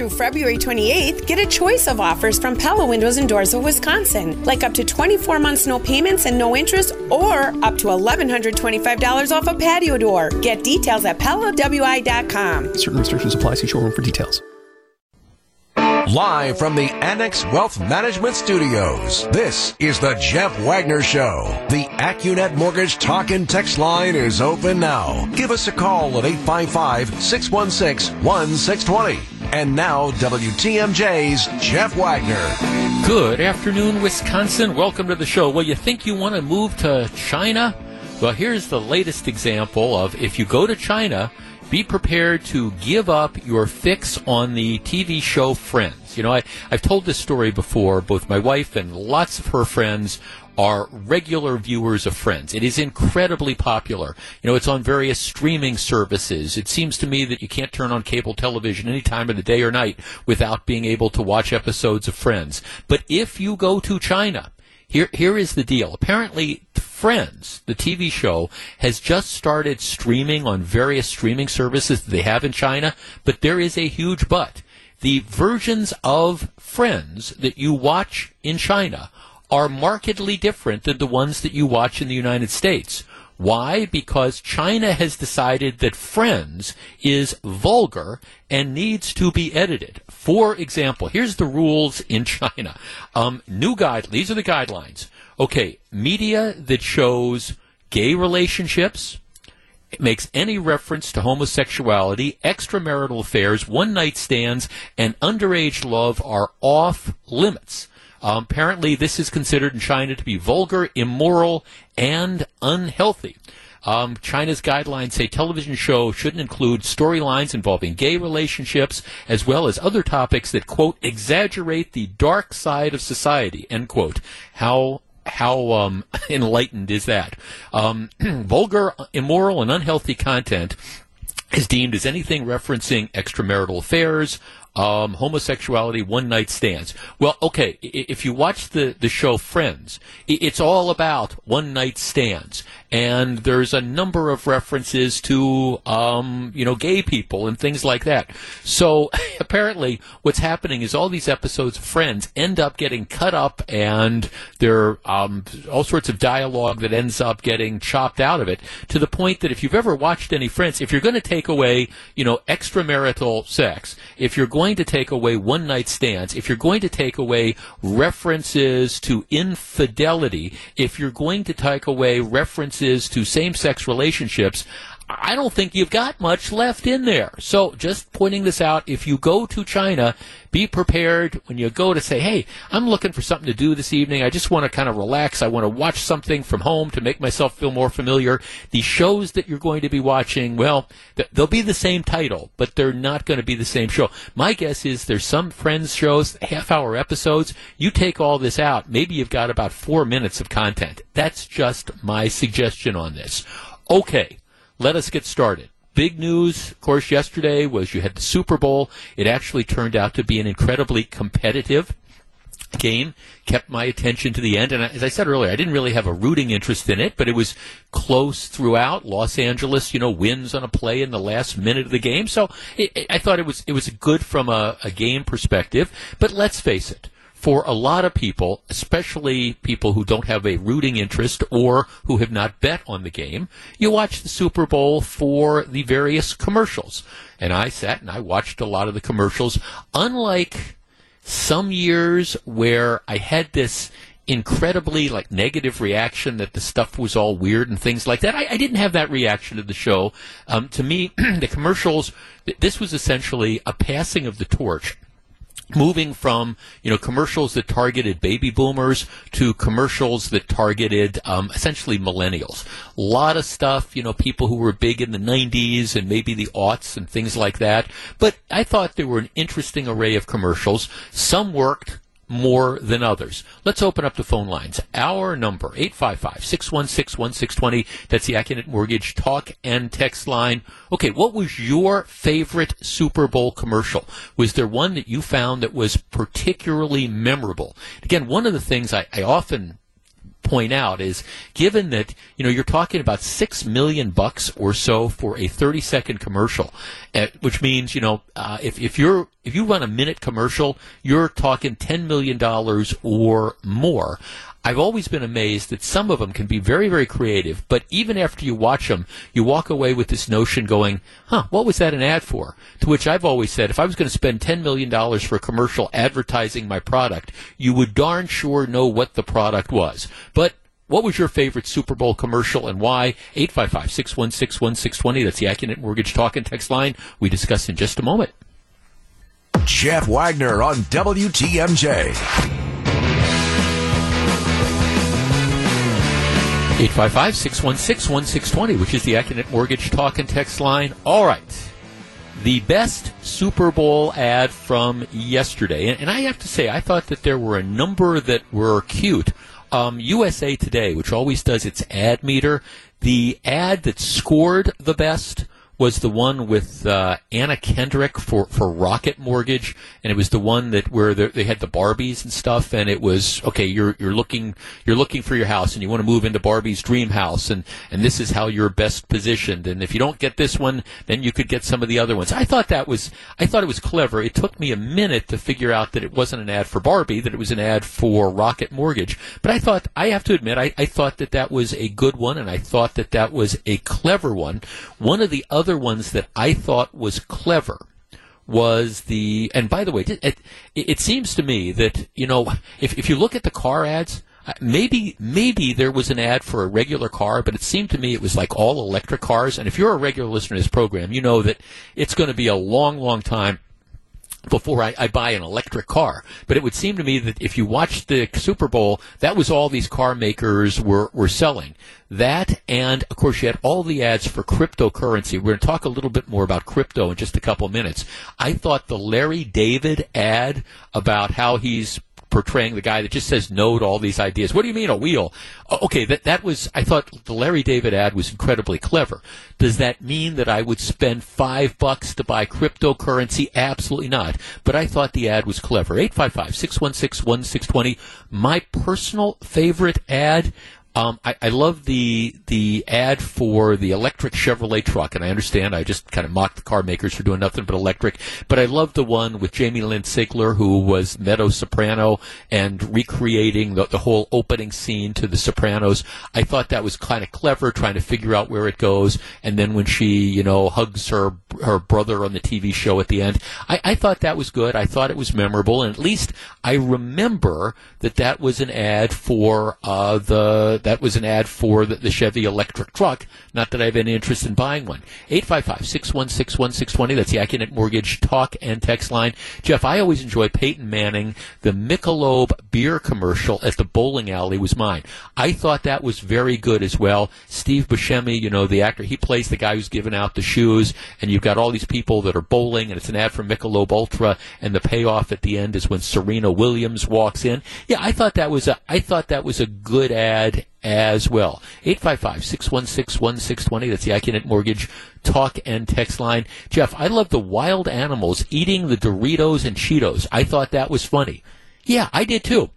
Through February 28th, get a choice of offers from Pella Windows and Doors of Wisconsin, like up to 24 months no payments and no interest, or up to $1,125 off a patio door. Get details at PellaWI.com. Certain restrictions apply. See showroom for details. Live from the Annex Wealth Management Studios, this is the Jeff Wagner Show. The AccuNet Mortgage Talk and Text line is open now. Give us a call at 855-616-1620. And now, WTMJ's Jeff Wagner. Good afternoon, Wisconsin. Welcome to the show. Well, you think you want to move to China? Well, here's the latest example of if you go to China, be prepared to give up your fix on the TV show Friends. You know, I, I've told this story before. Both my wife and lots of her friends are regular viewers of Friends. It is incredibly popular. You know, it's on various streaming services. It seems to me that you can't turn on cable television any time of the day or night without being able to watch episodes of Friends. But if you go to China, here, here is the deal. Apparently, Friends, the TV show, has just started streaming on various streaming services that they have in China, but there is a huge but. The versions of Friends that you watch in China are markedly different than the ones that you watch in the United States. Why? Because China has decided that Friends is vulgar and needs to be edited. For example, here's the rules in China. Um, new guide. These are the guidelines. Okay, media that shows gay relationships, makes any reference to homosexuality, extramarital affairs, one night stands, and underage love are off limits. Um, apparently, this is considered in China to be vulgar, immoral, and unhealthy. Um, China's guidelines say television shows shouldn't include storylines involving gay relationships as well as other topics that, quote, exaggerate the dark side of society, end quote. How how um, enlightened is that? Um, vulgar, immoral, and unhealthy content is deemed as anything referencing extramarital affairs, um, homosexuality, one night stands. Well, okay, if you watch the, the show Friends, it's all about one night stands. And there's a number of references to, um, you know, gay people and things like that. So apparently what's happening is all these episodes of Friends end up getting cut up and there are um, all sorts of dialogue that ends up getting chopped out of it to the point that if you've ever watched any Friends, if you're going to take away, you know, extramarital sex, if you're going going to take away one night stands, if you're going to take away references to infidelity, if you're going to take away references to same sex relationships, I don't think you've got much left in there. So just pointing this out, if you go to China, be prepared when you go to say, hey, I'm looking for something to do this evening. I just want to kind of relax. I want to watch something from home to make myself feel more familiar. The shows that you're going to be watching, well, they'll be the same title, but they're not going to be the same show. My guess is there's some Friends shows, half hour episodes. You take all this out, maybe you've got about four minutes of content. That's just my suggestion on this. Okay let us get started. Big news, of course, yesterday was you had the Super Bowl. It actually turned out to be an incredibly competitive game kept my attention to the end. And as I said earlier, I didn't really have a rooting interest in it, but it was close throughout. Los Angeles, you know, wins on a play in the last minute of the game. So it, it, I thought it was, it was good from a, a game perspective. But let's face it for a lot of people, especially people who don't have a rooting interest or who have not bet on the game, you watch the Super Bowl for the various commercials. And I sat and I watched a lot of the commercials. Unlike some years where I had this incredibly like negative reaction that the stuff was all weird and things like that. I, I didn't have that reaction to the show. Um, to me, the commercials, this was essentially a passing of the torch moving from you know commercials that targeted baby boomers to commercials that targeted um, essentially millennials. A lot of stuff, you know, people who were big in the '90s and maybe the aughts and things like that. But I thought there were an interesting array of commercials. Some worked more than others. Let's open up the phone lines. Our number, 855-616-1620. That's the AccuNet Mortgage talk and text line. Okay, what was your favorite Super Bowl commercial? Was there one that you found that was particularly memorable? Again, one of the things I, I often point out is given that you know you're talking about six million bucks or so for a 30 second commercial, uh, which means you know uh, if if you're if you run a minute commercial, you're talking $10 million or more. I've always been amazed that some of them can be very, very creative, but even after you watch them, you walk away with this notion going, huh, what was that an ad for? To which I've always said, if I was going to spend $10 million for a commercial advertising my product, you would darn sure know what the product was. But what was your favorite Super Bowl commercial and why? 855 616 1620. That's the Accunet Mortgage Talk and Text line. We discuss in just a moment. Jeff Wagner on WTMJ. 855 616 1620, which is the Accunet Mortgage Talk and Text line. All right. The best Super Bowl ad from yesterday. And, and I have to say, I thought that there were a number that were cute. Um, USA Today, which always does its ad meter, the ad that scored the best was the one with uh, Anna Kendrick for, for Rocket Mortgage, and it was the one that where they had the Barbies and stuff, and it was okay. You're you're looking you're looking for your house, and you want to move into Barbie's dream house, and and this is how you're best positioned. And if you don't get this one, then you could get some of the other ones. I thought that was I thought it was clever. It took me a minute to figure out that it wasn't an ad for Barbie, that it was an ad for Rocket Mortgage. But I thought I have to admit I, I thought that that was a good one, and I thought that that was a clever one. One of the other other ones that I thought was clever was the, and by the way, it, it, it seems to me that, you know, if, if you look at the car ads, uh, maybe maybe there was an ad for a regular car, but it seemed to me it was like all electric cars. And if you're a regular listener to this program, you know that it's going to be a long, long time before I, I, buy an electric car. But it would seem to me that if you watch the Super Bowl, that was all these car makers were, were selling. That, and of course, you had all the ads for cryptocurrency. We're going to talk a little bit more about crypto in just a couple minutes. I thought the Larry David ad about how he's portraying the guy that just says no to all these ideas. What do you mean a wheel? Oh, okay, that that was I thought the Larry David ad was incredibly clever. Does that mean that I would spend five bucks to buy cryptocurrency? Absolutely not. But I thought the ad was clever. 855-616-1620. My personal favorite ad um, I, I love the the ad for the electric Chevrolet truck, and I understand I just kind of mocked the car makers for doing nothing but electric. But I love the one with Jamie Lynn Sigler, who was Meadow Soprano, and recreating the, the whole opening scene to The Sopranos. I thought that was kind of clever, trying to figure out where it goes. And then when she, you know, hugs her her brother on the TV show at the end, I, I thought that was good. I thought it was memorable, and at least I remember that that was an ad for uh, the that was an ad for the, the, Chevy electric truck. Not that I have any interest in buying one. 855-616-1620. That's the Accunet Mortgage talk and text line. Jeff, I always enjoy Peyton Manning. The Michelob beer commercial at the bowling alley was mine. I thought that was very good as well. Steve Buscemi, you know, the actor, he plays the guy who's giving out the shoes, and you've got all these people that are bowling, and it's an ad for Michelob Ultra, and the payoff at the end is when Serena Williams walks in. Yeah, I thought that was a, I thought that was a good ad as well. 855-616-1620. That's the Accunet Mortgage talk and text line. Jeff, I love the wild animals eating the Doritos and Cheetos. I thought that was funny. Yeah, I did too.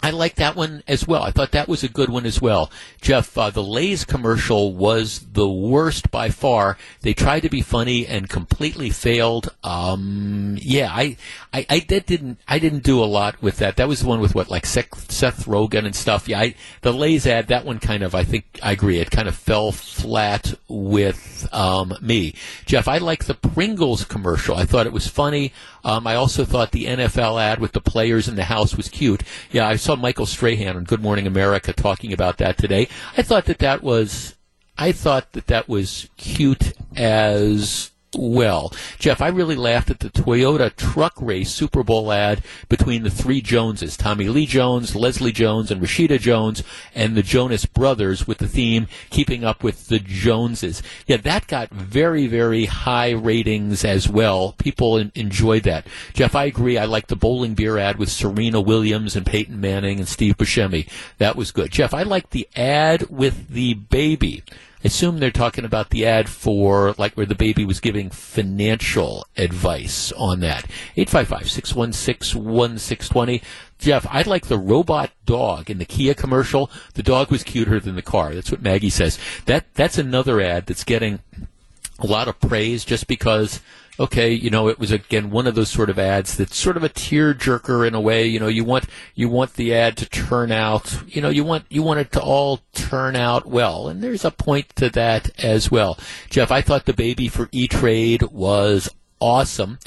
I like that one as well. I thought that was a good one as well. Jeff, uh, the Lay's commercial was the worst by far. They tried to be funny and completely failed. Um, yeah, I, I, I didn't, I didn't do a lot with that. That was the one with what, like Seth, Seth Rogen and stuff. Yeah, I, the Lay's ad, that one kind of, I think, I agree. It kind of fell flat with um, me. Jeff, I like the Pringles commercial. I thought it was funny. Um, I also thought the NFL ad with the players in the house was cute. Yeah, I saw Michael Strahan on Good Morning America talking about that today. I thought that that was, I thought that that was cute as well. Jeff, I really laughed at the Toyota truck race Super Bowl ad between the three Joneses, Tommy Lee Jones, Leslie Jones, and Rashida Jones, and the Jonas brothers with the theme Keeping Up with the Joneses. Yeah, that got very, very high ratings as well. People in- enjoyed that. Jeff, I agree. I like the bowling beer ad with Serena Williams and Peyton Manning and Steve Buscemi. That was good. Jeff, I like the ad with the baby. I assume they're talking about the ad for like where the baby was giving financial advice on that. 855-616-1620. Jeff, I'd like the robot dog in the Kia commercial. The dog was cuter than the car. That's what Maggie says. That that's another ad that's getting a lot of praise just because okay, you know, it was again one of those sort of ads that's sort of a tear jerker in a way. You know, you want you want the ad to turn out, you know, you want you want it to all turn out well, and there's a point to that as well. Jeff, I thought the baby for E Trade was awesome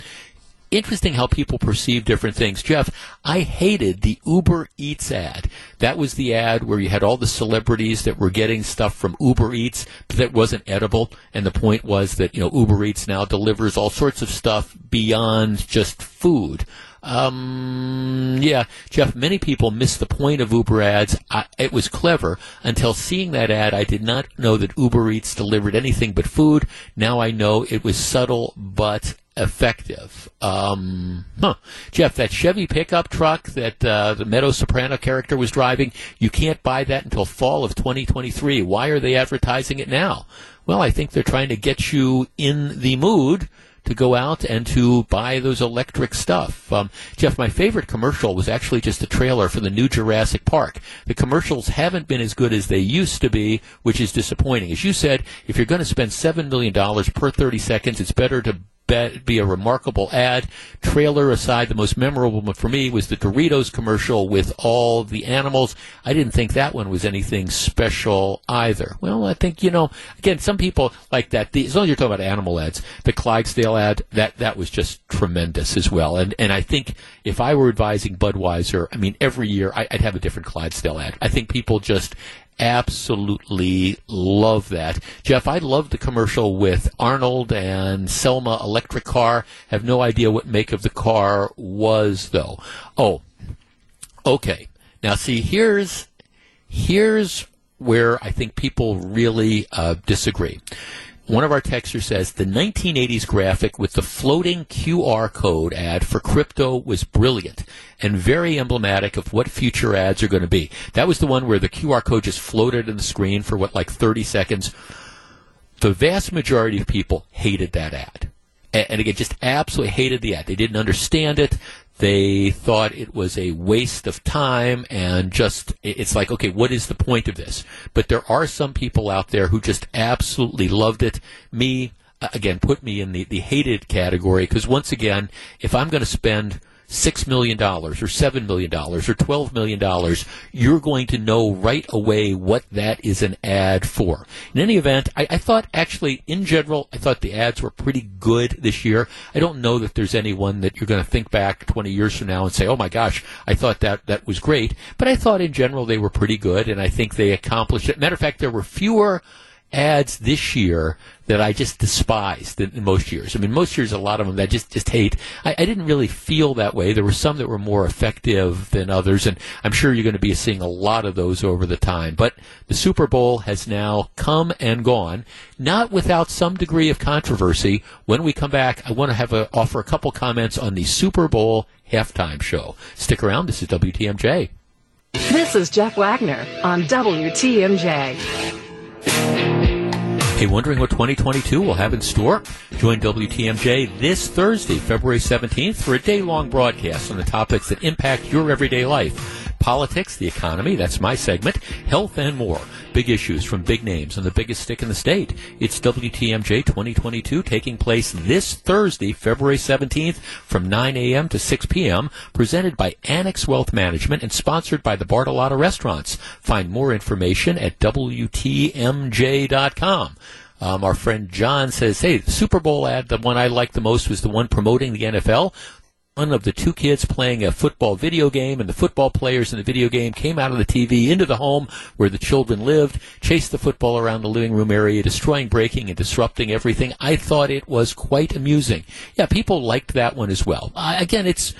interesting how people perceive different things. Jeff, I hated the Uber Eats ad. That was the ad where you had all the celebrities that were getting stuff from Uber Eats, that wasn't edible. And the point was that, you know, Uber Eats now delivers all sorts of stuff beyond just food. Um, yeah, Jeff, many people miss the point of Uber ads. I, it was clever until seeing that ad. I did not know that Uber Eats delivered anything but food. Now I know it was subtle but effective. Um, huh. Jeff, that Chevy pickup truck that uh, the Meadow Soprano character was driving, you can't buy that until fall of 2023. Why are they advertising it now? Well, I think they're trying to get you in the mood to go out and to buy those electric stuff. Um, Jeff, my favorite commercial was actually just a trailer for the new Jurassic Park. The commercials haven't been as good as they used to be, which is disappointing. As you said, if you're going to spend $7 million per 30 seconds, it's better to be a remarkable ad. Trailer aside, the most memorable one for me was the Doritos commercial with all the animals. I didn't think that one was anything special either. Well, I think, you know, again, some people like that. The, as long as you're talking about animal ads, the Clydesdale ad, that, that was just tremendous as well. And, and I think if I were advising Budweiser, I mean, every year I, I'd have a different Clydesdale ad. I think people just absolutely love that. Jeff, I love the commercial with Arnold and Salma electric car. Have no idea what make of the car was though. Oh, okay. Now see, here's here's where I think people really uh, disagree. One of our texters says the 1980s graphic with the floating QR code ad for crypto was brilliant and very emblematic of what future ads are going to be. That was the one where the QR code just floated in the screen for what, like 30 seconds. The vast majority of people hated that ad. And again, just absolutely hated the ad. They didn't understand it. They thought it was a waste of time and just, it's like, okay, what is the point of this? But there are some people out there who just absolutely loved it. Me, again, put me in the, the hated category because once again, if I'm going to spend $6 million or $7 million or $12 million, you're going to know right away what that is an ad for. In any event, I, I, thought actually, in general, I thought the ads were pretty good this year. I don't know that there's anyone that you're going to think back 20 years from now and say, oh my gosh, I thought that, that was great. But I thought in general they were pretty good, and I think they accomplished it. Matter of fact, there were fewer ads this year that I just despise in, most years. I mean, most years, a lot of them I just, just hate. I, I, didn't really feel that way. There were some that were more effective than others, and I'm sure you're going to be seeing a lot of those over the time. But the Super Bowl has now come and gone, not without some degree of controversy. When we come back, I want to have a, offer a couple comments on the Super Bowl halftime show. Stick around. This is WTMJ. This is Jeff Wagner on WTMJ. Hey, wondering what 2022 will have in store? Join WTMJ this Thursday, February 17th, for a day long broadcast on the topics that impact your everyday life politics, the economy, that's my segment, health, and more. Big issues from big names and the biggest stick in the state. It's WTMJ 2022 taking place this Thursday, February 17th from 9 a.m. to 6 p.m., presented by Annex Wealth Management and sponsored by the Bartolotta Restaurants. Find more information at WTMJ.com. Um, our friend John says, hey, the Super Bowl ad, the one I liked the most was the one promoting the NFL of the two kids playing a football video game, and the football players in the video game came out of the TV into the home where the children lived, chased the football around the living room area, destroying, breaking, and disrupting everything. I thought it was quite amusing. Yeah, people liked that one as well. Uh, again, it's,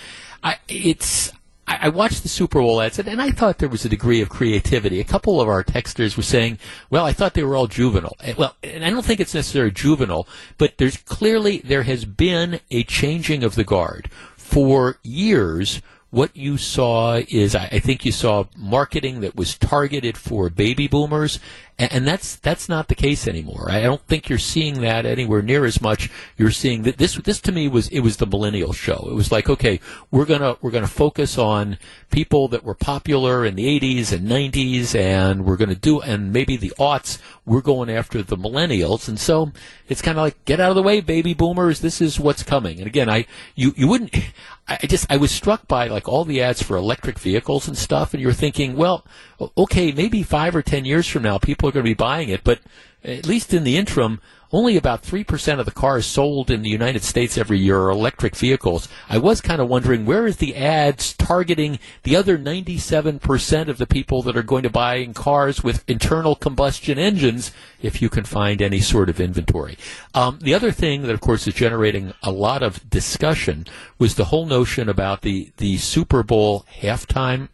I, it's, I watched the Super Bowl ads, and I thought there was a degree of creativity. A couple of our texters were saying, "Well, I thought they were all juvenile." Well, and I don't think it's necessarily juvenile, but there's clearly there has been a changing of the guard for years, what you saw is I, think you saw marketing that was targeted for baby boomers, and, and that's that's not the case anymore. I don't think you're seeing that anywhere near as much. You're seeing that this this to me was it was the millennial show. It was like okay, we're gonna we're gonna focus on people that were popular in the 80s and 90s, and we're gonna do and maybe the aughts. We're going after the millennials, and so it's kind of like get out of the way, baby boomers. This is what's coming. And again, I you you wouldn't. I just I was struck by like all the ads for electric vehicles and stuff, and you're thinking, well, okay, maybe five or ten years from now, people are going to be buying it, but at least in the interim, only about 3% of the cars sold in the United States every year are electric vehicles. I was kind of wondering where is the ads targeting the other 97% of the people that are going to buy cars with internal combustion engines if you can find any sort of inventory. Um, the other thing that, of course, is generating a lot of discussion was the whole notion about the, the Super Bowl halftime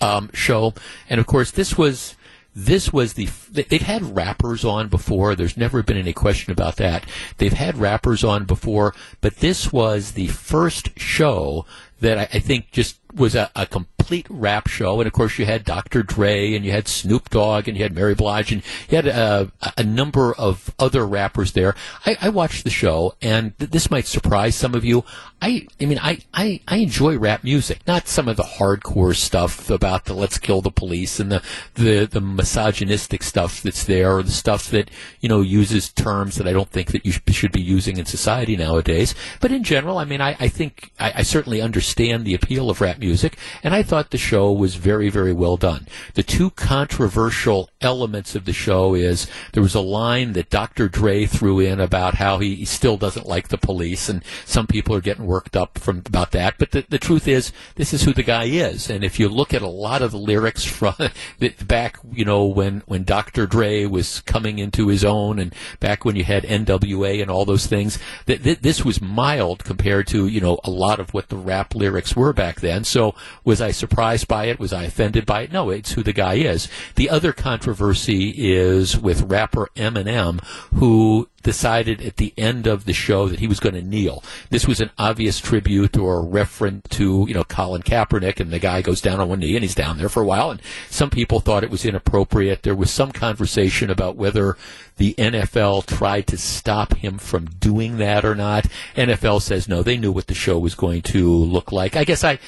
um, show. And, of course, this was this was the they've had rappers on before. There's never been any question about that. They've had rappers on before, but this was the first show that I, I think just was a, a, complete rap show. And of course, you had Dr. Dre and you had Snoop Dogg and you had Mary Blige and you had a, a number of other rappers there. I, I watched the show, and th- this might surprise some of you. I, I mean, I, I, I enjoy rap music, not some of the hardcore stuff about the let's kill the police and the, the, the misogynistic stuff that's there, or the stuff that, you know, uses terms that I don't think that you should be using in society nowadays. But in general, I mean, I, I think I, I certainly understand the appeal of rap music, and I thought the show was very, very well done. The two controversial elements of the show is there was a line that Dr. Dre threw in about how he, still doesn't like the police, and some people are getting worked up from about that. But the, the truth is, this is who the guy is. And if you look at a lot of the lyrics from back, you know, when, when Dr. Dre was coming into his own and back when you had NWA and all those things, th- th- this was mild compared to, you know, a lot of what the rap lyrics were back then. So was I surprised by it? Was I offended by it? No, it's who the guy is. The other controversy is with rapper Eminem, who decided at the end of the show that he was going to kneel. This was an obvious tribute or a reference to, you know, Colin Kaepernick, and the guy goes down on one knee and he's down there for a while. And some people thought it was inappropriate. There was some conversation about whether the NFL tried to stop him from doing that or not. NFL says no, they knew what the show was going to look like. I guess I,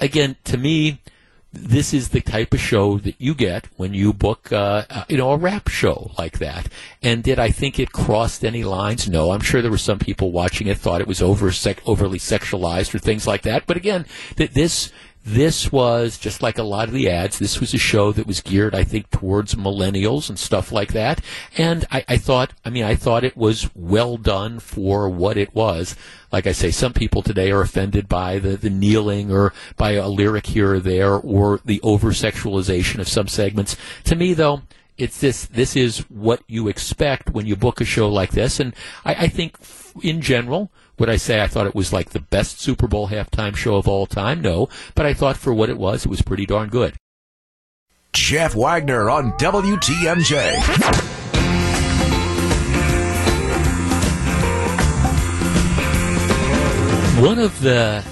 again, to me, this is the type of show that you get when you book, uh, uh, you know, a rap show like that. And did I think it crossed any lines? No. I'm sure there were some people watching it thought it was over sec- overly sexualized or things like that. But again, that this this was just like a lot of the ads. This was a show that was geared, I think, towards millennials and stuff like that. And I, I thought, I mean, I thought it was well done for what it was. Like I say, some people today are offended by the, the kneeling or by a lyric here or there or the over sexualization of some segments. To me, though, it's this this is what you expect when you book a show like this and I, I think in general would I say I thought it was like the best Super Bowl halftime show of all time? No, but I thought for what it was, it was pretty darn good. Jeff Wagner on WTMJ. One of the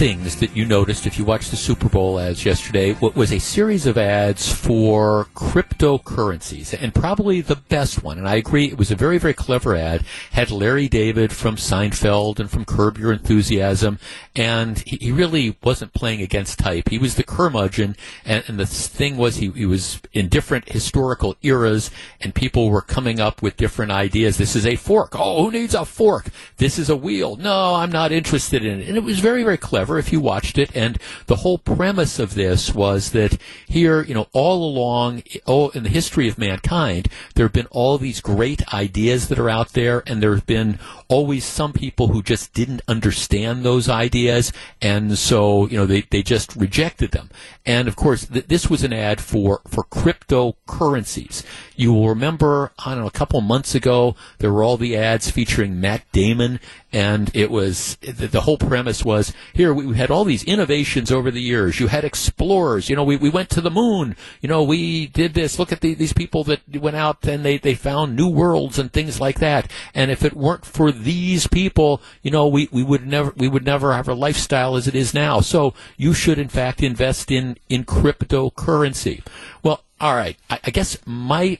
things that you noticed if you watched the Super Bowl ads yesterday was a series of ads for cryptocurrencies, and probably the best one. And I agree, it was a very, very clever ad. Had Larry David from Seinfeld and from Curb Your Enthusiasm, and he, he really wasn't playing against type. He was the curmudgeon, and, and the thing was he, he was in different historical eras, and people were coming up with different ideas. This is a fork. Oh, who needs a fork? This is a wheel. No, I'm not interested in it. And it was very, very clever if you watched it. And the whole premise of this was that here, you know, all along, oh, in the history of mankind, there have been all these great ideas that are out there, and there have been always some people who just didn't understand those ideas, and so you know they, they just rejected them. And of course, th- this was an ad for for cryptocurrencies. You will remember, I don't know, a couple months ago, there were all the ads featuring Matt Damon, and it was the, the whole premise was here we, had all these innovations over the years. You had explorers, you know, we, we went to the moon, you know, we did this. Look at the, these people that went out and they, they found new worlds and things like that. And if it weren't for these people, you know, we, we would never we would never have a lifestyle as it is now. So you should in fact invest in in cryptocurrency. Well, all right, I, I guess my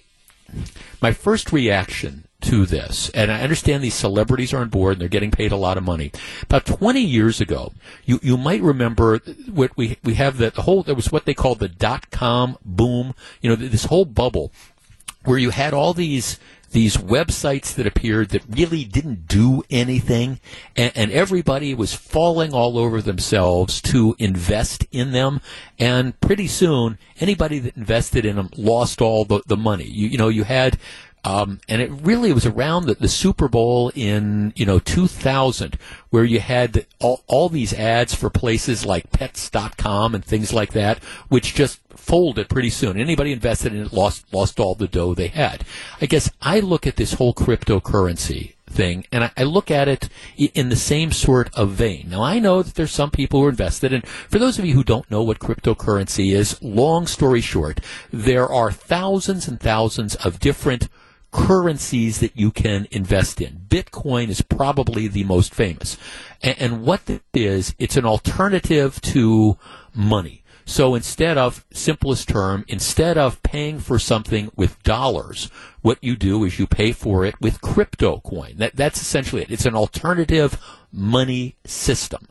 my first reaction to this, and I understand these celebrities are on board and they're getting paid a lot of money. About 20 years ago, you, you might remember what we, we have that whole, there was what they called the dot com boom, you know, this whole bubble where you had all these these websites that appeared that really didn't do anything, and, and, everybody was falling all over themselves to invest in them. And pretty soon, anybody that invested in them lost all the, the money. You, you know, you had um, and it really was around the, the, Super Bowl in you know 2000 where you had all, all these ads for places like Pets.com and things like that, which just folded pretty soon. Anybody invested in it lost lost all the dough they had. I guess I look at this whole cryptocurrency thing, and I, I, look at it in the same sort of vein. Now, I know that there's some people who are invested, and for those of you who don't know what cryptocurrency is, long story short, there are thousands and thousands of different currencies that you can invest in. Bitcoin is probably the most famous. And, and what it is, it's an alternative to money. So instead of, simplest term, instead of paying for something with dollars, what you do is you pay for it with crypto coin. That, that's essentially it. It's an alternative money system.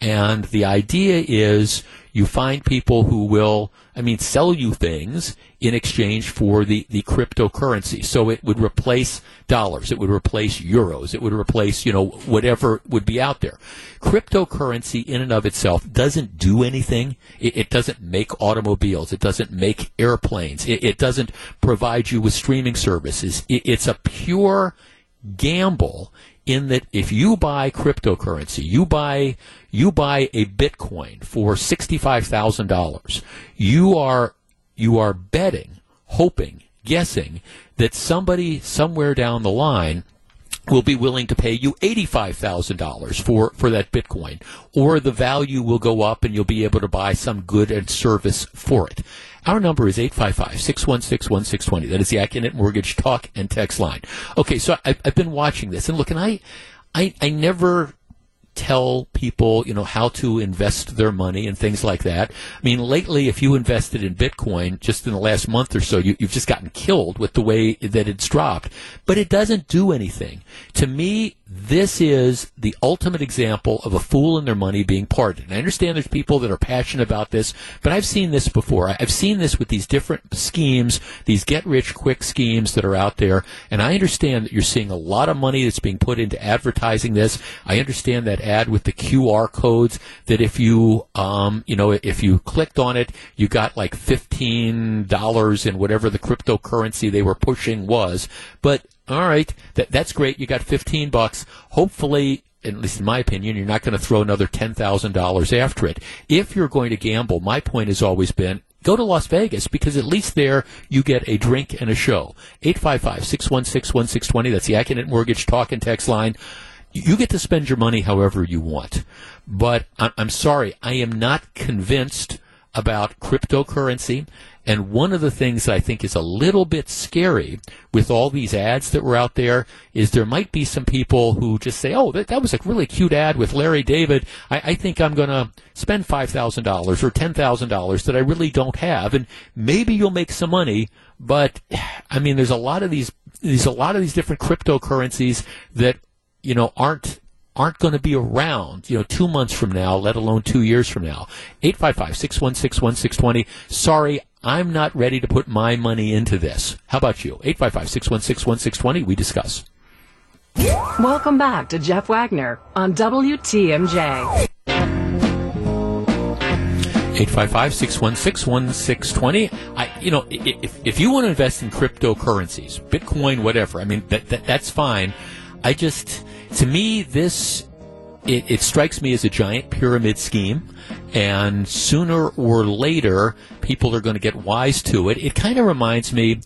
And the idea is you find people who will, I mean, sell you things in exchange for the, the cryptocurrency. So it would replace dollars. It would replace euros. It would replace, you know, whatever would be out there. Cryptocurrency in and of itself doesn't do anything. It, it doesn't make automobiles. It doesn't make airplanes. It, it doesn't provide you with streaming services. It, it's a pure gamble in that if you buy cryptocurrency, you buy you buy a Bitcoin for $65,000, you are, you are betting, hoping, guessing that somebody somewhere down the line will be willing to pay you $85,000 for, for that Bitcoin, or the value will go up and you'll be able to buy some good and service for it. Our number is 855-616-1620. That is the Accunet Mortgage talk and text line. Okay, so I, I've been watching this, and look, and I, I, I never tell people, you know, how to invest their money and things like that. I mean, lately, if you invested in Bitcoin just in the last month or so, you, have just gotten killed with the way that it's dropped. But it doesn't do anything. To me, this is the ultimate example of a fool and their money being parted. And I understand there's people that are passionate about this, but I've seen this before. I've seen this with these different schemes, these get rich quick schemes that are out there. And I understand that you're seeing a lot of money that's being put into advertising this. I understand that ad with the QR codes that if you, um, you know, if you clicked on it, you got like $15 in whatever the cryptocurrency they were pushing was. But all right, that that's great. You got 15 bucks. Hopefully, at least in my opinion, you're not going to throw another $10,000 after it. If you're going to gamble, my point has always been go to Las Vegas because at least there you get a drink and a show. 855-616-1620. That's the Accunet Mortgage talk and text line. You get to spend your money however you want. But I'm sorry, I am not convinced about cryptocurrency. And one of the things that I think is a little bit scary with all these ads that were out there is there might be some people who just say, oh, that, that was a really cute ad with Larry David. I, I think I'm going to spend $5,000 or $10,000 that I really don't have. And maybe you'll make some money. But I mean, there's a lot of these, there's a lot of these different cryptocurrencies that, you know, aren't aren't going to be around, you know, two months from now, let alone two years from now. 855-616-1620. Sorry, I'm not ready to put my money into this. How about you? 855-616-1620. We discuss. Welcome back to Jeff Wagner on WTMJ. 855-616-1620. I, you know, if, if you want to invest in cryptocurrencies, Bitcoin, whatever, I mean, that, that that's fine. I just, to me, this it, it, strikes me as a giant pyramid scheme, and sooner or later, people are going to get wise to it. It kind of reminds me.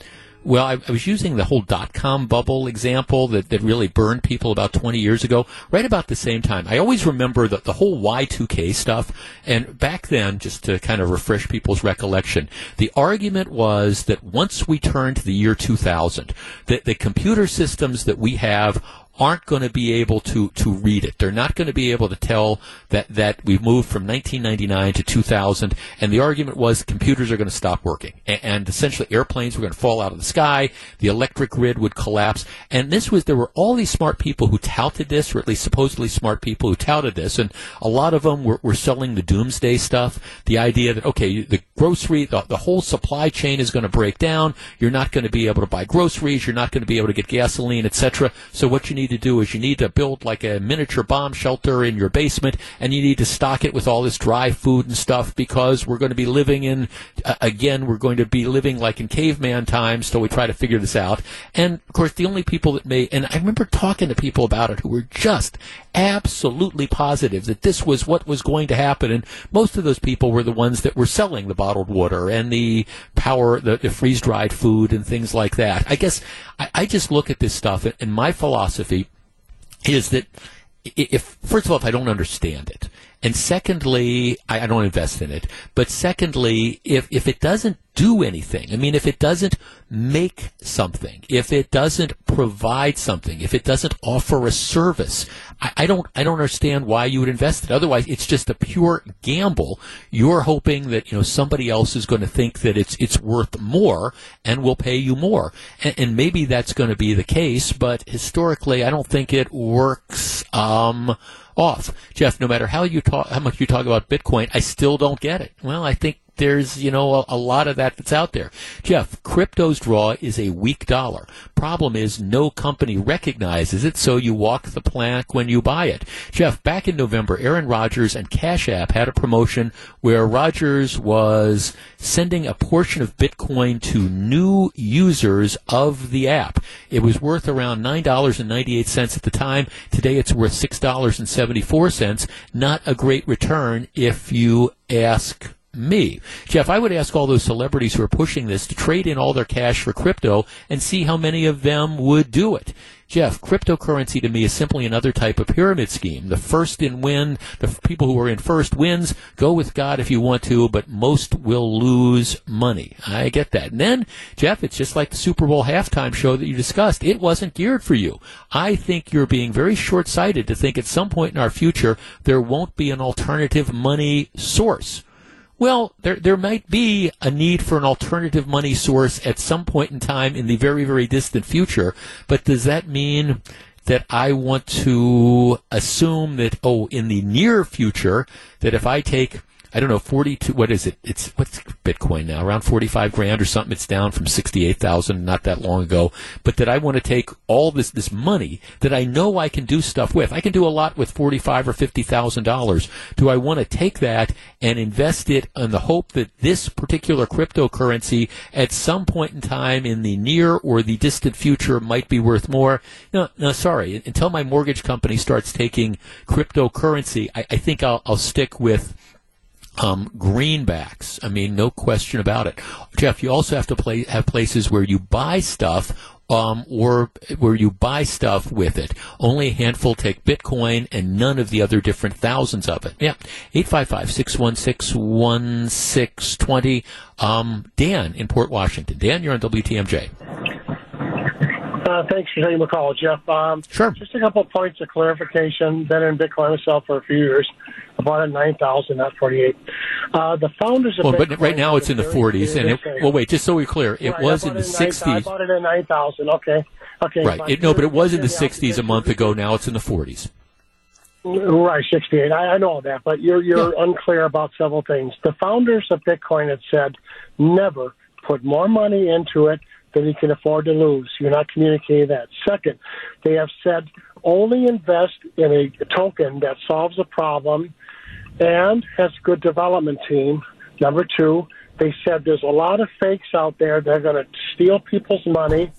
Well, I, I, was using the whole dot com bubble example that, that really burned people about 20 years ago, right about the same time. I always remember the, the whole Y2K stuff. And back then, just to kind of refresh people's recollection, the argument was that once we turn to the year 2000, that the computer systems that we have aren't going to be able to, to read it. They're not going to be able to tell that, that we've moved from 1999 to 2000, and the argument was computers are going to stop working. And, essentially airplanes were going to fall out of the sky, the electric grid would collapse, and this was, there were all these smart people who touted this, or at least supposedly smart people who touted this, and a lot of them were, were selling the doomsday stuff, the idea that, okay, the grocery, the, the whole supply chain is going to break down, you're not going to be able to buy groceries, you're not going to be able to get gasoline, etc. So what you need to do is you need to build like a miniature bomb shelter in your basement, and you need to stock it with all this dry food and stuff because we're going to be living in, uh, again, we're going to be living like in caveman times till we try to figure this out. And of course, the only people that may, and I remember talking to people about it who were just absolutely positive that this was what was going to happen. And most of those people were the ones that were selling the bottled water and the power, the, the freeze dried food and things like that. I guess I, I just look at this stuff and my philosophy is that if, first of all, if I don't understand it, and secondly, I, I, don't invest in it. But secondly, if, if it doesn't do anything, I mean, if it doesn't make something, if it doesn't provide something, if it doesn't offer a service, I, I don't, I don't understand why you would invest it. Otherwise, it's just a pure gamble. You're hoping that, you know, somebody else is going to think that it's, it's worth more and will pay you more. And, and maybe that's going to be the case, but historically, I don't think it works, um, off. Jeff, no matter how you talk, how much you talk about Bitcoin, I still don't get it. Well, I think there's, you know, a, a, lot of that that's out there. Jeff, crypto's draw is a weak dollar. Problem is no company recognizes it, so you walk the plank when you buy it. Jeff, back in November, Aaron Rodgers and Cash App had a promotion where Rodgers was sending a portion of Bitcoin to new users of the app. It was worth around $9.98 at the time. Today it's worth $6.74. Not a great return if you ask me. Jeff, I would ask all those celebrities who are pushing this to trade in all their cash for crypto and see how many of them would do it. Jeff, cryptocurrency to me is simply another type of pyramid scheme. The first in win, the people who are in first wins, go with God if you want to, but most will lose money. I get that. And then, Jeff, it's just like the Super Bowl halftime show that you discussed. It wasn't geared for you. I think you're being very short sighted to think at some point in our future there won't be an alternative money source. Well, there there might be a need for an alternative money source at some point in time in the very very distant future, but does that mean that I want to assume that oh in the near future that if I take I don't know, 42, what is it? It's, what's Bitcoin now? Around 45 grand or something. It's down from 68,000 not that long ago. But that I want to take all this, this money that I know I can do stuff with. I can do a lot with 45 or $50,000. Do I want to take that and invest it in the hope that this particular cryptocurrency at some point in time in the near or the distant future might be worth more? No, no, sorry. Until my mortgage company starts taking cryptocurrency, I, I think I'll, I'll stick with um, greenbacks. I mean, no question about it. Jeff, you also have to play, have places where you buy stuff um, or where you buy stuff with it. Only a handful take Bitcoin and none of the other different thousands of it. Yeah. 855-616-1620. Um, Dan in Port Washington. Dan, you're on WTMJ. Uh, thanks for taking the call, Jeff. Um, sure. Just a couple of points of clarification. Been in Bitcoin myself for a few years. I bought it at 9,000, not 48. Uh, the founders of well, Bitcoin but right now it's in the 40s. And it, well, wait, just so we're clear, it right, was in the it 60s. I bought it at 9,000. Okay. Okay. Right. It, no, but it was in the 60s a month ago. Now it's in the 40s. Right, 68. I, I know that, but you're you're yeah. unclear about several things. The founders of Bitcoin had said never put more money into it than he can afford to lose. You're not communicating that. Second, they have said only invest in a token that solves a problem and has a good development team. Number two, they said there's a lot of fakes out there that are going to steal people's money.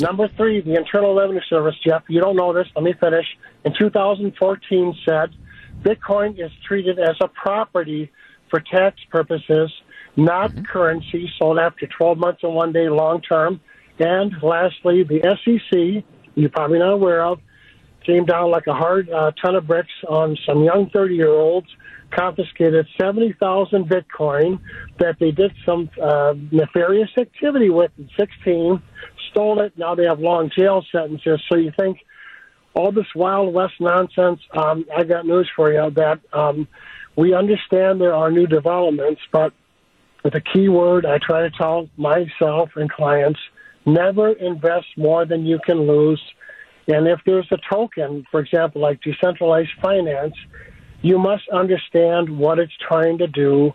Number three, the Internal Revenue Service, Jeff, you don't know this, let me finish. In 2014 said Bitcoin is treated as a property for tax purposes, not mm-hmm. currency sold after 12 months and one day long term. And lastly, the SEC, you're probably not aware of, came down like a hard uh, ton of bricks on some young 30 year olds, confiscated 70,000 Bitcoin that they did some uh, nefarious activity with in 16, stole it. Now they have long jail sentences. So you think, all this Wild West nonsense, um, I got news for you that um, we understand there are new developments, but the key word I try to tell myself and clients never invest more than you can lose. And if there's a token, for example, like decentralized finance, you must understand what it's trying to do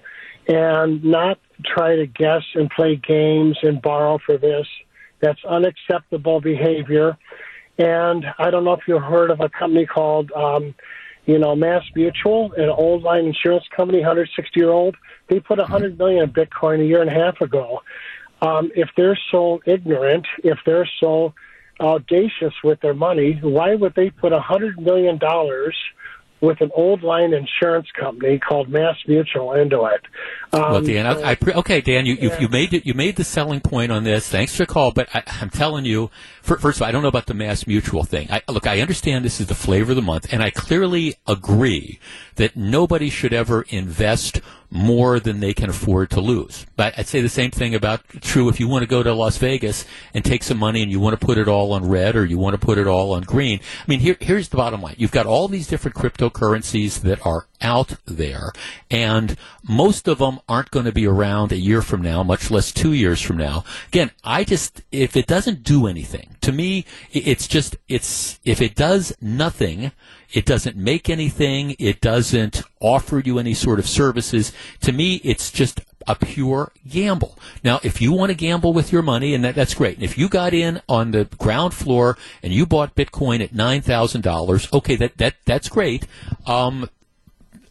and not try to guess and play games and borrow for this. That's unacceptable behavior. And I don't know if you've heard of a company called, um, you know, Mass Mutual, an old line insurance company, 160 year old. They put 100 million in Bitcoin a year and a half ago. Um, if they're so ignorant, if they're so audacious with their money, why would they put 100 million dollars with an old line insurance company called Mass Mutual into it. Um, well, Dan, I, I pre- okay, Dan, you, you, you made it. You made the selling point on this. Thanks for the call, but I, am telling you, for, first of all, I don't know about the Mass Mutual thing. I, look, I understand this is the flavor of the month, and I clearly agree that nobody should ever invest more than they can afford to lose. But I'd say the same thing about true if you want to go to Las Vegas and take some money and you want to put it all on red or you want to put it all on green. I mean, here, here's the bottom line. You've got all these different cryptocurrencies that are out there, and most of them aren't going to be around a year from now, much less two years from now. Again, I just, if it doesn't do anything, to me, it's just, it's, if it does nothing, it doesn't make anything. It doesn't offer you any sort of services. To me, it's just a pure gamble. Now, if you want to gamble with your money, and that, that's great. And if you got in on the ground floor and you bought Bitcoin at nine thousand dollars, okay, that that that's great. Um,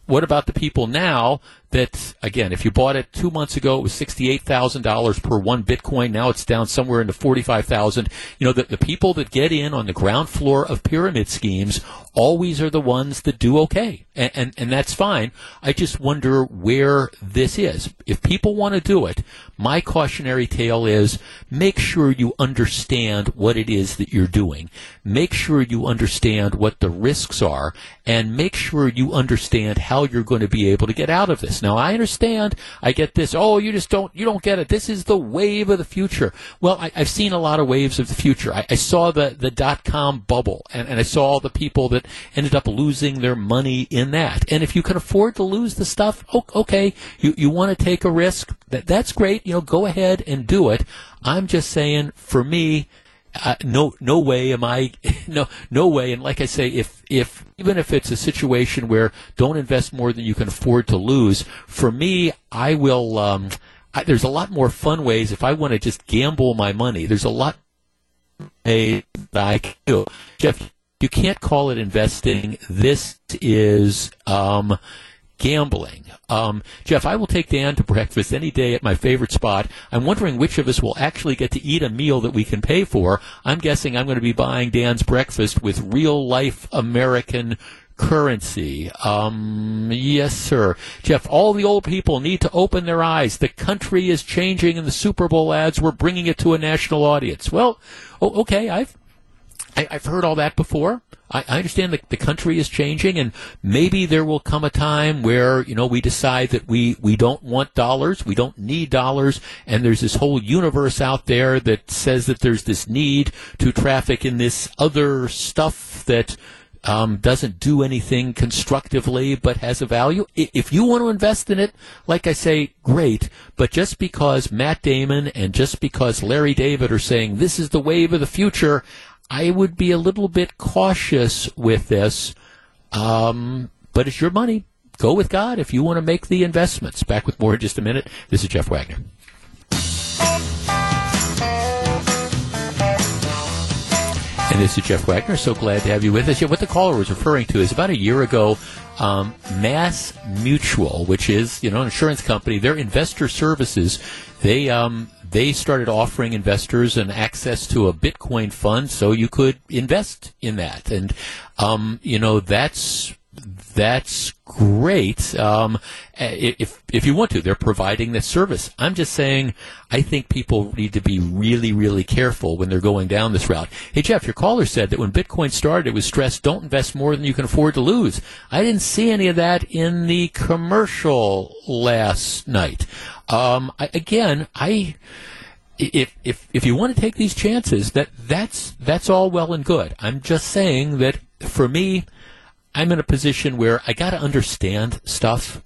what about the people now that again, if you bought it two months ago, it was sixty-eight thousand dollars per one Bitcoin. Now it's down somewhere into forty-five thousand. You know, the, the people that get in on the ground floor of pyramid schemes always are the ones that do okay, and and, and that's fine. I just wonder where this is. If people want to do it, my cautionary tale is make sure you understand what it is that you're doing. Make sure you understand what the risks are, and make sure you understand how you're going to be able to get out of this. Now I understand. I get this. Oh, you just don't. You don't get it. This is the wave of the future. Well, I, have seen a lot of waves of the future. I, I saw the the dot com bubble, and, and I saw all the people that ended up losing their money in that. And if you can afford to lose the stuff, okay, you you want to take a risk. That that's great. You know, go ahead and do it. I'm just saying, for me, uh, no, no way am I, no, no way. And like I say, if, if, even if it's a situation where don't invest more than you can afford to lose, for me, I will, um, I, there's a lot more fun ways if I want to just gamble my money. There's a lot that I can do. Jeff, you can't call it investing. This is, um, gambling. Um, Jeff, I will take Dan to breakfast any day at my favorite spot. I'm wondering which of us will actually get to eat a meal that we can pay for. I'm guessing I'm going to be buying Dan's breakfast with real life American currency. Um, yes, sir. Jeff, all the old people need to open their eyes. The country is changing and the Super Bowl ads, we're bringing it to a national audience. Well, okay, I've, I, have heard all that before. I, I understand that the country is changing, and maybe there will come a time where you know we decide that we we don't want dollars, we don't need dollars, and there's this whole universe out there that says that there's this need to traffic in this other stuff that. Um, doesn't do anything constructively but has a value. If you want to invest in it, like I say, great. But just because Matt Damon and just because Larry David are saying this is the wave of the future, I would be a little bit cautious with this. Um, but it's your money. Go with God if you want to make the investments. Back with more in just a minute. This is Jeff Wagner. And this is Jeff Wagner. So glad to have you with us. Yeah, what the caller was referring to is about a year ago, um, Mass Mutual, which is you know an insurance company, their investor services, they um, they started offering investors an access to a Bitcoin fund so you could invest in that. And, um, you know, that's, that's great. Um, if if you want to, they're providing this service. I'm just saying, I think people need to be really, really careful when they're going down this route. Hey Jeff, your caller said that when Bitcoin started, it was stressed: don't invest more than you can afford to lose. I didn't see any of that in the commercial last night. Um, I, again, I if if if you want to take these chances, that that's that's all well and good. I'm just saying that for me, I'm in a position where I got to understand stuff.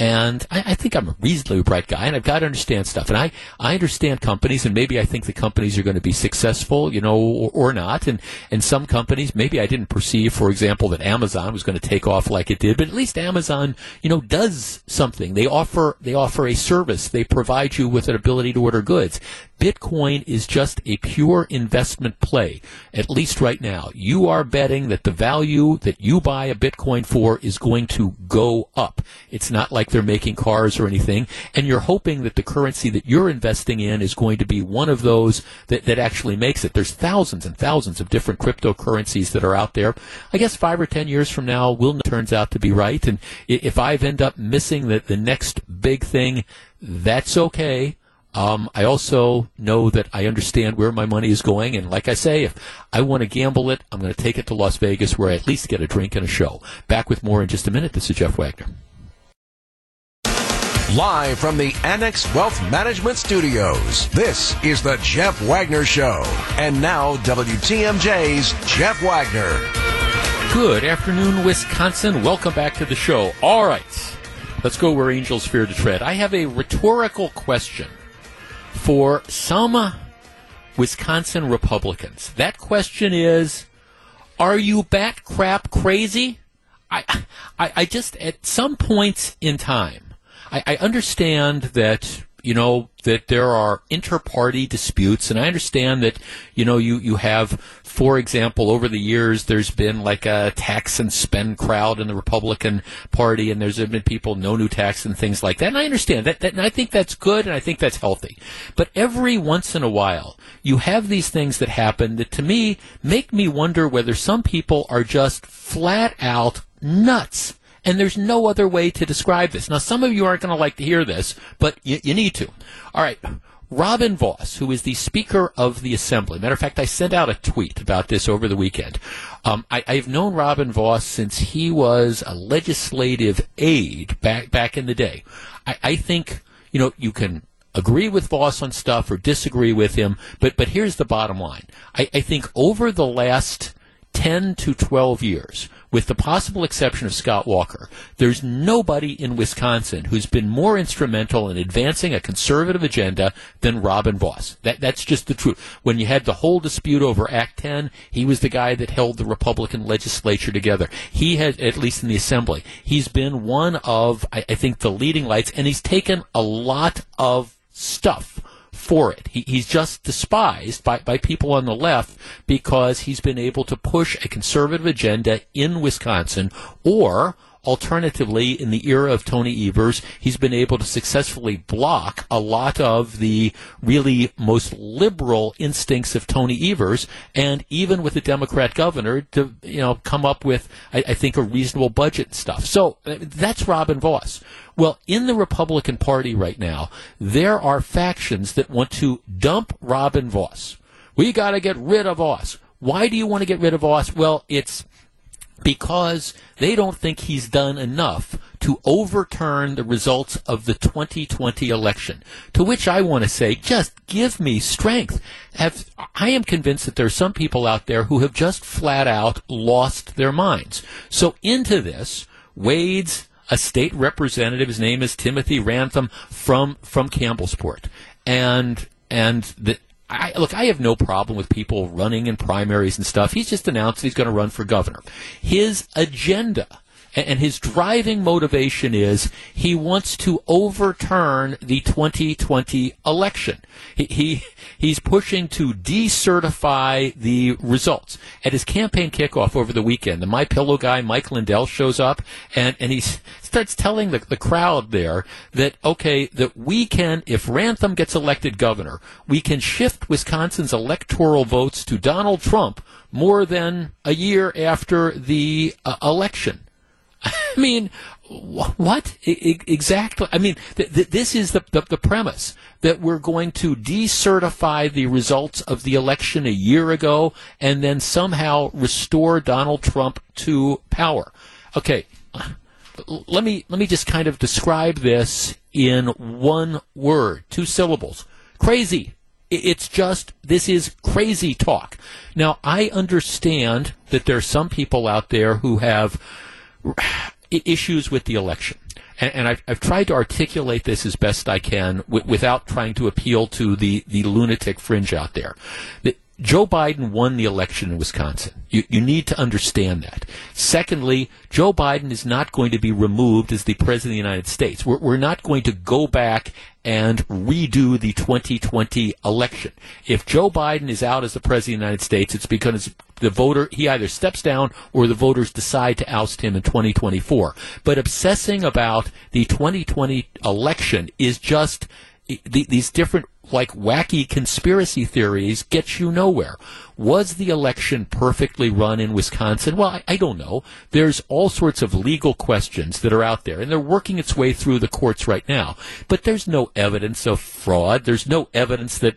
And I, I, think I'm a reasonably bright guy, and I've got to understand stuff. And I, I understand companies, and maybe I think the companies are going to be successful, you know, or, or, not. And and some companies, maybe I didn't perceive, for example, that Amazon was going to take off like it did. But at least Amazon, you know, does something. They offer they offer a service. They provide you with an ability to order goods. Bitcoin is just a pure investment play, at least right now. You are betting that the value that you buy a Bitcoin for is going to go up. It's not like they're making cars or anything, and you're hoping that the currency that you're investing in is going to be one of those that, that actually makes it. There's thousands and thousands of different cryptocurrencies that are out there. I guess five or ten years from now, will turns out to be right, and if I've end up missing the, the next big thing, that's okay. Um, I also know that I understand where my money is going, and like I say, if I want to gamble it, I'm going to take it to Las Vegas, where I at least get a drink and a show. Back with more in just a minute. This is Jeff Wagner. Live from the Annex Wealth Management Studios, this is the Jeff Wagner Show. And now, WTMJ's Jeff Wagner. Good afternoon, Wisconsin. Welcome back to the show. All right, let's go where angels fear to tread. I have a rhetorical question for some Wisconsin Republicans. That question is Are you bat crap crazy? I, I, I just, at some points in time, I, I understand that you know that there are inter-party disputes, and I understand that you know you you have, for example, over the years there's been like a tax and spend crowd in the Republican Party, and there's been people no new tax and things like that, and I understand that, that and I think that's good, and I think that's healthy. But every once in a while, you have these things that happen that to me make me wonder whether some people are just flat out nuts and there's no other way to describe this. Now, some of you aren't going to like to hear this, but you, you need to. All right. Robin Vos, who is the Speaker of the Assembly. Matter of fact, I sent out a tweet about this over the weekend. Um, I, have known Robin Vos since he was a legislative aide back back in the day. I, I think you know you can agree with Vos on stuff or disagree with him, but but here's the bottom line. I, I think over the last ten to twelve years, with the possible exception of Scott Walker, there's nobody in Wisconsin who's been more instrumental in advancing a conservative agenda than Robin Vos. That, that's just the truth. When you had the whole dispute over Act 10, he was the guy that held the Republican legislature together. He had, at least in the Assembly, he's been one of, I, I think, the leading lights, and he's taken a lot of stuff for it. He, he's just despised by, by people on the left because he's been able to push a conservative agenda in Wisconsin or Alternatively, in the era of Tony Evers, he's been able to successfully block a lot of the really most liberal instincts of Tony Evers, and even with a Democrat governor, to you know come up with, I, I think, a reasonable budget and stuff. So uh, that's Robin Vos. Well, in the Republican Party right now, there are factions that want to dump Robin Vos. We got to get rid of Vos. Why do you want to get rid of Vos? Well, it's because they don't think he's done enough to overturn the results of the 2020 election. To which I want to say, just give me strength. Have, I am convinced that there are some people out there who have just flat out lost their minds. So into this, Wade's a state representative. His name is Timothy Ramthun from from Campbellsport, and and the, I, look, I have no problem with people running in primaries and stuff. He's just announced he's going to run for governor. His agenda and his driving motivation is he wants to overturn the 2020 election. He, he he's pushing to decertify the results. At his campaign kickoff over the weekend, the My Pillow guy Mike Lindell shows up and and he starts telling the, the crowd there that okay that we can if Ramthun gets elected governor, we can shift Wisconsin's electoral votes to Donald Trump more than a year after the uh, election. I mean, what exactly? I mean, th- th- this is the, the, the premise that we're going to decertify the results of the election a year ago and then somehow restore Donald Trump to power. Okay, let me let me just kind of describe this in one word, two syllables. Crazy. It's just, this is crazy talk. Now, I understand that there are some people out there who have issues with the election. And, and I've, I've, tried to articulate this as best I can w- without trying to appeal to the, the lunatic fringe out there. The, Joe Biden won the election in Wisconsin. You, you need to understand that. Secondly, Joe Biden is not going to be removed as the President of the United States. We're, we're not going to go back and redo the 2020 election. If Joe Biden is out as the President of the United States, it's because the voter, he either steps down or the voters decide to oust him in 2024. But obsessing about the 2020 election is just these different like wacky conspiracy theories get you nowhere. Was the election perfectly run in Wisconsin? Well, I, I, don't know. There's all sorts of legal questions that are out there, and they're working its way through the courts right now. But there's no evidence of fraud. There's no evidence that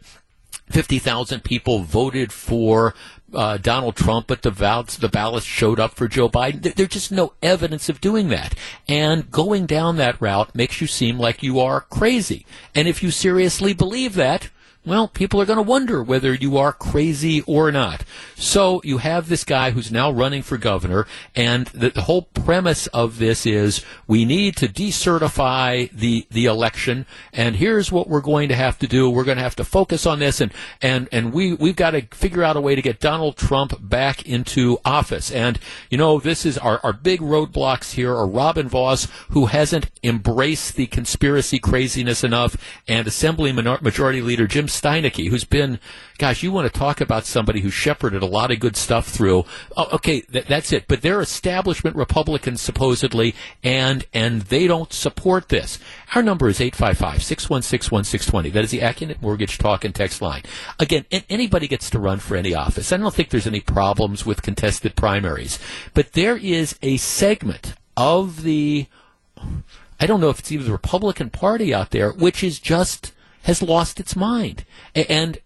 50,000 people voted for uh, Donald Trump, but the ballots, the ballots showed up for Joe Biden. There's just no evidence of doing that. And going down that route makes you seem like you are crazy. And if you seriously believe that, well, people are going to wonder whether you are crazy or not. So you have this guy who's now running for governor, and the, the, whole premise of this is we need to decertify the the election, and here's what we're going to have to do. We're going to have to focus on this, and and and we we've got to figure out a way to get Donald Trump back into office. And you know, this is our our big roadblocks here are Robin Vos, who hasn't embraced the conspiracy craziness enough, and Assembly Majority Leader Jim Steineke, who's been, gosh, you want to talk about somebody who shepherded a lot of good stuff through. Oh, okay, th- that's it. But they're establishment Republicans supposedly, and and they don't support this. Our number is 855-616-1620. That is the Accunet Mortgage Talk and Text line. Again, anybody gets to run for any office. I don't think there's any problems with contested primaries. But there is a segment of the I don't know if it's even the Republican Party out there, which is just has lost its mind. And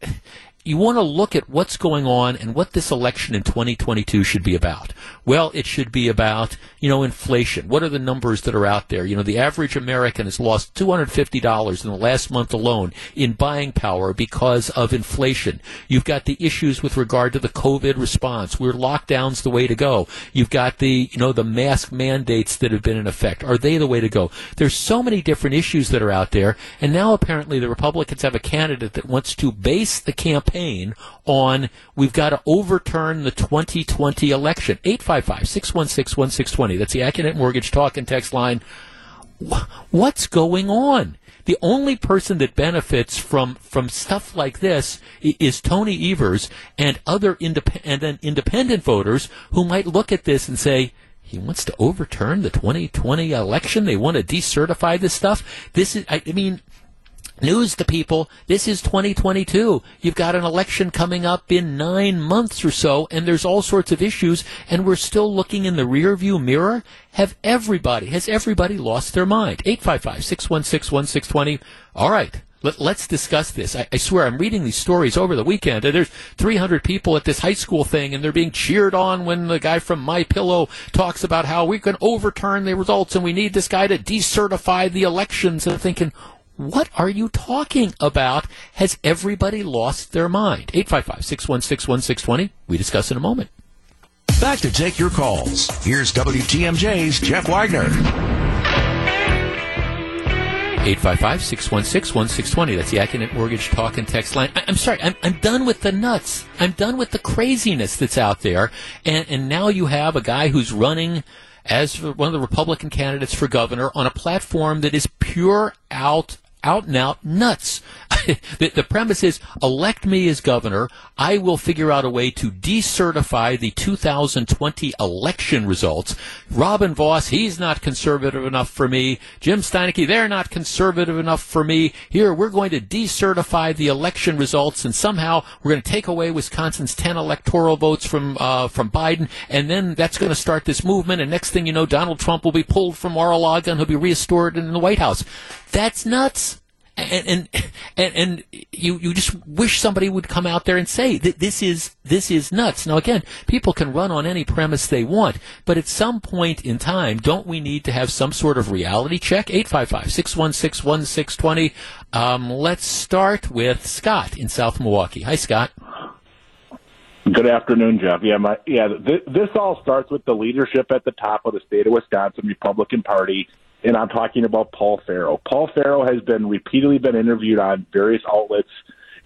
you want to look at what's going on and what this election in 2022 should be about. Well, it should be about, you know, inflation. What are the numbers that are out there? You know, the average American has lost $250 in the last month alone in buying power because of inflation. You've got the issues with regard to the COVID response, where lockdown's the way to go. You've got the, you know, the mask mandates that have been in effect. Are they the way to go? There's so many different issues that are out there, and now apparently the Republicans have a candidate that wants to base the campaign campaign on we've got to overturn the 2020 election. 855 616 1620. That's the Accunet Mortgage Talk and Text line. What's going on? The only person that benefits from, from stuff like this is Tony Evers and other indep- and then independent voters who might look at this and say, he wants to overturn the 2020 election. They want to decertify this stuff. This is, I, I mean, News to people, this is 2022. You've got an election coming up in nine months or so, and there's all sorts of issues, and we're still looking in the rearview mirror. Have everybody, has everybody lost their mind? 855-616-1620. All right. Let, us discuss this. I, I, swear, I'm reading these stories over the weekend, there's 300 people at this high school thing, and they're being cheered on when the guy from My Pillow talks about how we can overturn the results, and we need this guy to decertify the elections. And I'm thinking, what are you talking about? Has everybody lost their mind? 855 616 1620. We discuss in a moment. Back to take your calls. Here's WTMJ's Jeff Wagner. 855 616 1620. That's the Accunet Mortgage Talk and Text line. I, am sorry, I'm, I'm done with the nuts. I'm done with the craziness that's out there. And, and now you have a guy who's running as one of the Republican candidates for governor on a platform that is pure out out and out nuts. the, the, premise is elect me as governor. I will figure out a way to decertify the 2020 election results. Robin Vos, he's not conservative enough for me. Jim Steineke, they're not conservative enough for me. Here, we're going to decertify the election results, and somehow we're going to take away Wisconsin's 10 electoral votes from uh, from Biden, and then that's going to start this movement. And next thing you know, Donald Trump will be pulled from Mar-a-Lago and he'll be restored in the White House. That's nuts. And and and, and you you just wish somebody would come out there and say that this is this is nuts. Now again, people can run on any premise they want, but at some point in time, don't we need to have some sort of reality check? 855-616-1620. Um, let's start with Scott in South Milwaukee. Hi, Scott. Good afternoon, Jeff. Yeah, my yeah. Th- this all starts with the leadership at the top of the state of Wisconsin Republican Party, and I'm talking about Paul Farrow. Paul Farrow has been repeatedly been interviewed on various outlets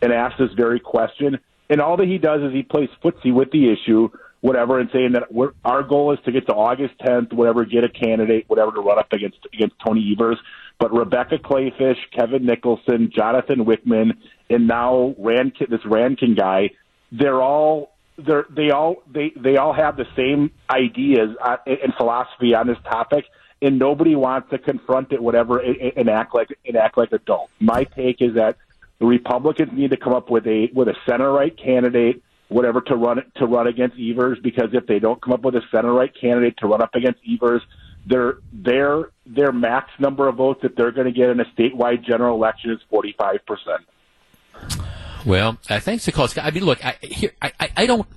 and asked this very question, and all that he does is he plays footsie with the issue, whatever, and saying that our goal is to get to August 10th, whatever, get a candidate, whatever, to run up against against Tony Evers. But Rebecca Kleefisch, Kevin Nicholson, Jonathan Wichmann, and now Rand, this Rankin guy they're all they're they all they they all have the same ideas uh, and philosophy on this topic and nobody wants to confront it whatever and act like and act like adults my take is that the republicans need to come up with a with a center right candidate whatever to run to run against Evers because if they don't come up with a center right candidate to run up against Evers their their their max number of votes that they're going to get in a statewide general election is 45 percent well, uh, thanks to I mean, look, I, here, I, I, I don't.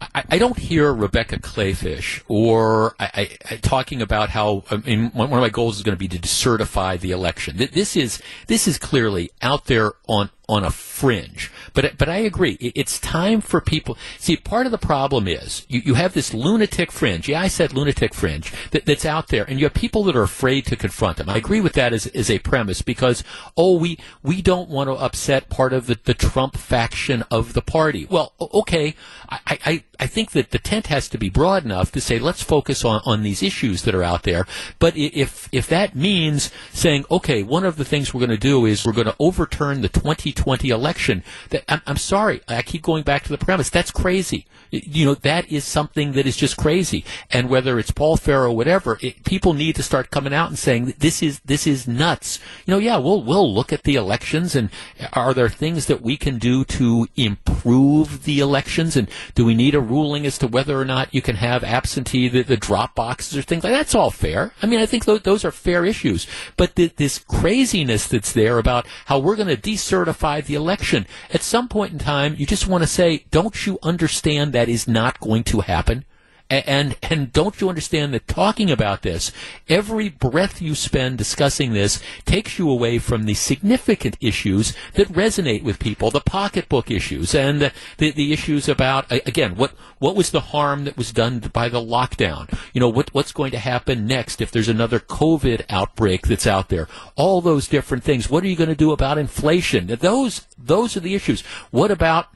I, I, don't hear Rebecca Kleefisch or I, I, talking about how I mean, one of my goals is going to be to decertify the election. This is this is clearly out there on on a fringe. But but I agree. It's time for people. See, part of the problem is you, you have this lunatic fringe. Yeah, I said lunatic fringe that, that's out there, and you have people that are afraid to confront them. I agree with that as, as a premise because oh, we we don't want to upset part of the, the Trump faction of the party. Well, okay, I, I I think that the tent has to be broad enough to say let's focus on on these issues that are out there. But if if that means saying okay, one of the things we're going to do is we're going to overturn the 2020 election. That, I'm, I'm sorry, I keep going back to the premise. That's crazy. You know, that is something that is just crazy. And whether it's Paul Farrow, or whatever, it, people need to start coming out and saying this is this is nuts. You know, yeah, we'll we'll look at the elections and are there things that we can do to improve the elections? And do we need a ruling as to whether or not you can have absentee the, the drop boxes or things like that? That's all fair. I mean, I think those, those are fair issues. But the, this craziness that's there about how we're going to decertify the election. At some point in time, you just want to say, don't you understand that is not going to happen? And, and don't you understand that talking about this, every breath you spend discussing this takes you away from the significant issues that resonate with people, the pocketbook issues and the, the issues about, again, what, what was the harm that was done by the lockdown? You know, what, what's going to happen next if there's another COVID outbreak that's out there? All those different things. What are you going to do about inflation? Those, those are the issues. What about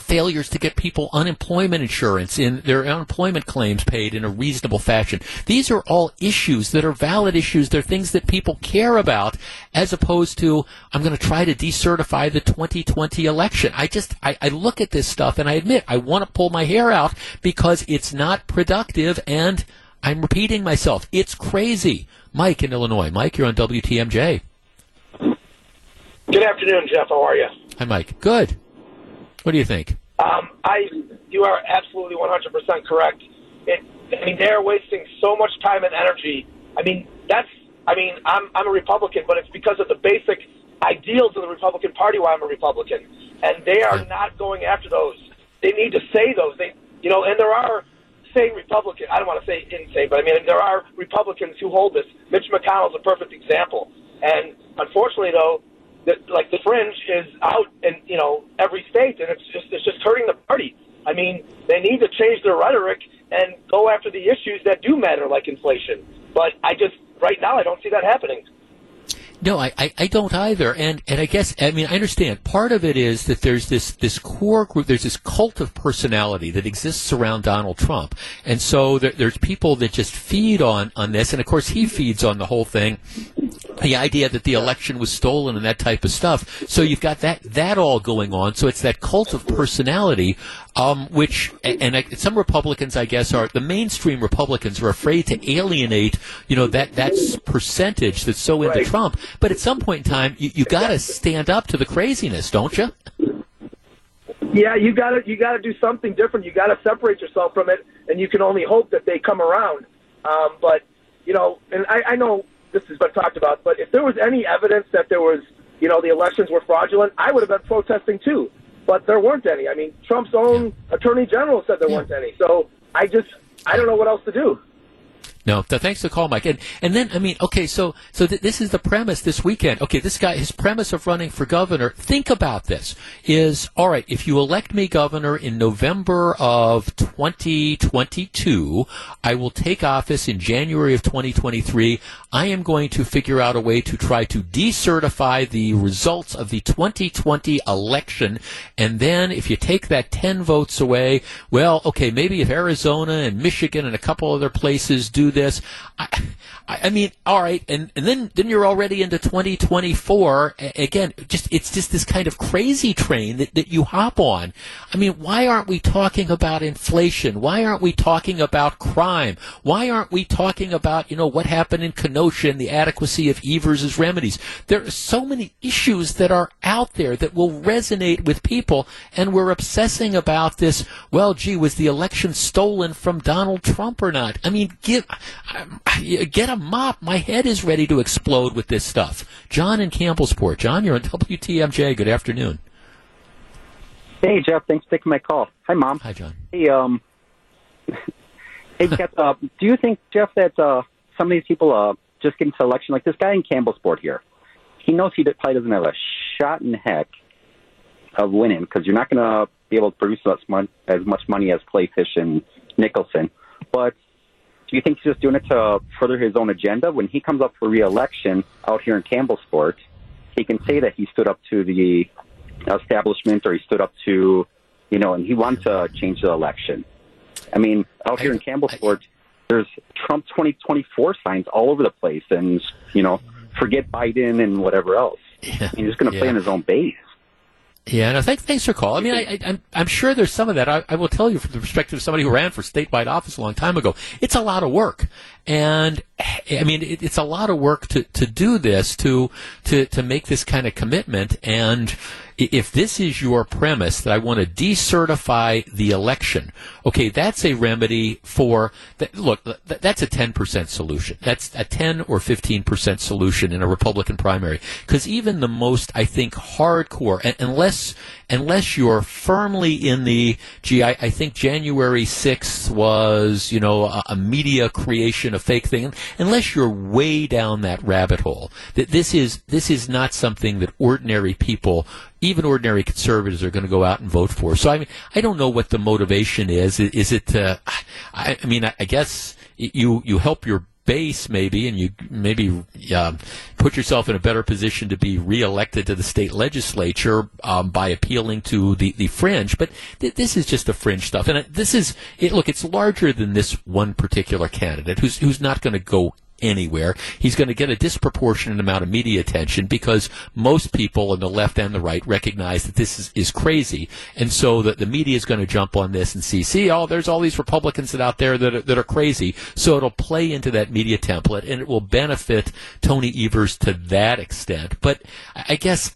failures to get people unemployment insurance in their unemployment claims paid in a reasonable fashion. These are all issues that are valid issues. They're things that people care about as opposed to, I'm going to try to decertify the 2020 election. I just, I, I look at this stuff and I admit I want to pull my hair out because it's not productive and I'm repeating myself. It's crazy. Mike in Illinois. Mike, you're on WTMJ. Good afternoon, Jeff. How are you? Hi, Mike. Good. What do you think? Um, I, you are absolutely 100% correct. It, I mean, they're wasting so much time and energy. I mean, that's, I mean, I'm, I'm a Republican, but it's because of the basic ideals of the Republican Party why I'm a Republican. And they are not going after those. They need to say those. They, you know, and there are sane Republicans, I don't want to say insane, but I mean, there are Republicans who hold this. Mitch McConnell's a perfect example. And unfortunately, though, like the fringe is out in you know every state, and it's just it's just hurting the party. I mean, they need to change their rhetoric and go after the issues that do matter, like inflation. But I just right now I don't see that happening. No, I, I, I, don't either. And, and I guess, I mean, I understand. Part of it is that there's this, this core group, there's this cult of personality that exists around Donald Trump. And so there, there's people that just feed on, on this. And of course, he feeds on the whole thing the idea that the election was stolen and that type of stuff. So you've got that that all going on. So it's that cult of personality, um, which and, some Republicans, I guess, are the mainstream Republicans are afraid to alienate, you know, that that percentage that's so into right. Trump. But at some point in time, you, you got to stand up to the craziness, don't you? Yeah, you got to you got to do something different. You got to separate yourself from it, and you can only hope that they come around. Um, but you know, and I, I know this has been talked about, but if there was any evidence that there was you know, the elections were fraudulent, I would have been protesting too. But there weren't any. I mean, Trump's own attorney general said there weren't any. So I just, I don't know what else to do. No, th- thanks for the call, Mike. And and then I mean, okay, so so th- this is the premise this weekend. Okay, this guy, his premise of running for governor. Think about this: is all right if you elect me governor in November of 2022, I will take office in January of 2023. I am going to figure out a way to try to decertify the results of the 2020 election, and then if you take that 10 votes away, well, okay, maybe if Arizona and Michigan and a couple other places do this. I, I mean, all right, and, and then then you're already into 2024. Again, just it's just this kind of crazy train that, that you hop on. I mean, why aren't we talking about inflation? Why aren't we talking about crime? Why aren't we talking about you know what happened in Kenosha and the adequacy of Evers' remedies? There are so many issues that are out there that will resonate with people, and we're obsessing about this. Well, gee, was the election stolen from Donald Trump or not? I mean, give get a mop. My head is ready to explode with this stuff. John in Campbellsport. John, you're on WTMJ. Good afternoon. Hey, Jeff. Thanks for taking my call. Hi, Mom. Hi, John. Hey, um, hey, Jeff, uh, do you think, Jeff, that uh, some of these people uh, just getting to election, like this guy in Campbellsport here, he knows he probably doesn't have a shot in heck of winning because you're not going to be able to produce as much, as much money as Kleefisch and Nicholson. But do you think he's just doing it to further his own agenda? When he comes up for reelection out here in Campbellsport, he can say that he stood up to the establishment or he stood up to, you know, and he wants to change the election. I mean, out here in Campbellsport, there's Trump 2024 signs all over the place, and you know, forget Biden and whatever else. Yeah. He's just going to play Yeah. on his own base. Yeah, no, thanks, thanks for calling. I mean, I, I, I'm, I'm sure there's some of that. I, I will tell you from the perspective of somebody who ran for statewide office a long time ago, it's a lot of work. And, I mean, it, it's a lot of work to, to do this, to, to, to make this kind of commitment. And if this is your premise that I want to decertify the election, okay, that's a remedy for, that, look, th- that's a 10% solution. That's a 10 or 15% solution in a Republican primary. Because even the most, I think, hardcore, unless, unless you're firmly in the, gee, I, I think January 6th was, you know, a, a media creation, a fake thing, unless you're way down that rabbit hole, that this is, this is not something that ordinary people even ordinary conservatives are going to go out and vote for. So I mean, I don't know what the motivation is. Is, is it? Uh, I, I mean, I, I guess you you help your base maybe, and you maybe uh, put yourself in a better position to be reelected to the state legislature um, by appealing to the, the fringe. But th- this is just the fringe stuff, and this is it, look. It's larger than this one particular candidate who's who's not going to go anywhere. He's going to get a disproportionate amount of media attention because most people on the left and the right recognize that this is, is crazy. And so that the media is going to jump on this and see, see, oh, there's all these Republicans that out there that are, that are crazy. So it'll play into that media template and it will benefit Tony Evers to that extent. But I I guess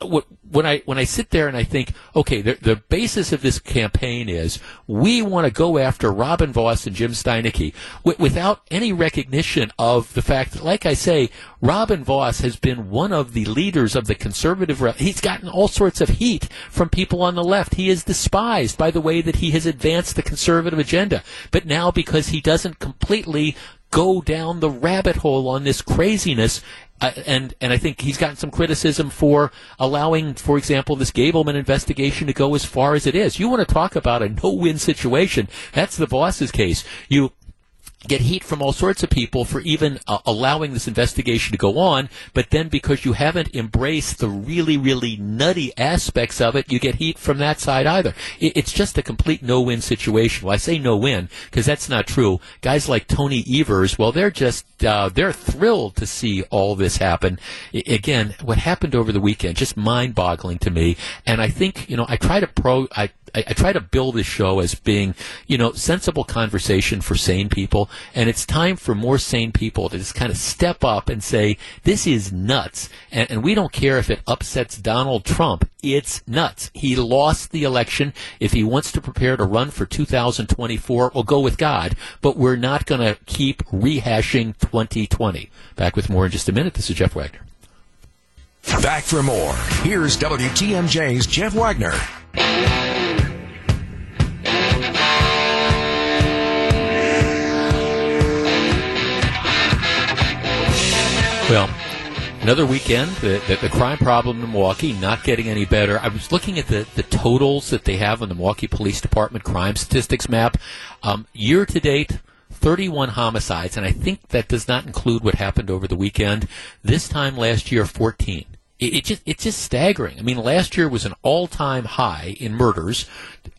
when, I when I sit there and I think, okay, the, the basis of this campaign is we want to go after Robin Vos and Jim Steineke wi- without any recognition of the fact that, like I say, Robin Vos has been one of the leaders of the conservative. Re- he's gotten all sorts of heat from people on the left. He is despised by the way that he has advanced the conservative agenda. But now, because he doesn't completely go down the rabbit hole on this craziness. Uh, and and I think he's gotten some criticism for allowing, for example, this Gableman investigation to go as far as it is. You want to talk about a no-win situation? That's the boss's case. You get heat from all sorts of people for even uh, allowing this investigation to go on, but then because you haven't embraced the really, really nutty aspects of it, you get heat from that side either. It, it's just a complete no-win situation. Well, I say no-win because that's not true. Guys like Tony Evers, well, they're just uh, they're thrilled to see all this happen. I, again, what happened over the weekend just mind-boggling to me, and I think you know I try to pro I I, I try to build this show as being, you know, sensible conversation for sane people, and it's time for more sane people to just kind of step up and say, this is nuts, and, and we don't care if it upsets Donald Trump. It's nuts. He lost the election. If he wants to prepare to run for 2024, we'll go with God, but we're not going to keep rehashing 2020. Back with more in just a minute. This is Jeff Wagner. Back for more. Here's WTMJ's Jeff Wagner. Well, another weekend, the, the, crime problem in Milwaukee not getting any better. I was looking at the, the totals that they have on the Milwaukee Police Department crime statistics map. Um, year to date, 31 homicides, and I think that does not include what happened over the weekend. This time last year, 14 it, it, just it's just staggering. I mean, last year was an all-time high in murders,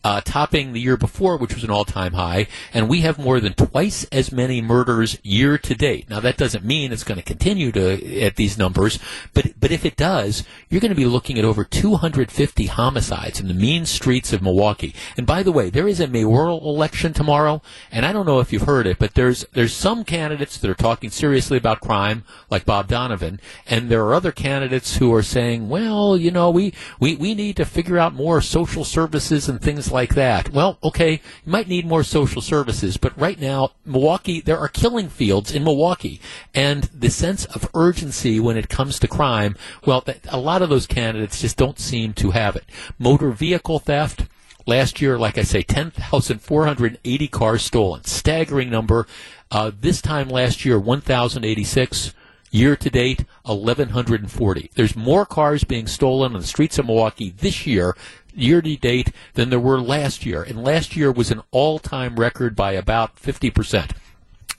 uh, topping the year before, which was an all-time high, and we have more than twice as many murders year to date. Now, that doesn't mean it's going to continue to at these numbers, but but if it does, you're going to be looking at over 250 homicides in the mean streets of Milwaukee. And by the way, there is a mayoral election tomorrow, and I don't know if you've heard it, but there's there's some candidates that are talking seriously about crime, like Bob Donovan, and there are other candidates who are saying, well, you know, we, we, we need to figure out more social services and things like that. Well, okay, you might need more social services, but right now, Milwaukee, there are killing fields in Milwaukee, and the sense of urgency when it comes to crime, well, a lot of those candidates just don't seem to have it. Motor vehicle theft, Last year, like I say, 10,480 cars stolen. Staggering number. Uh, this time last year, 1,086. Year to date, 1,140. There's more cars being stolen on the streets of Milwaukee this year, year to date, than there were last year. And last year was an all time record by about 50%.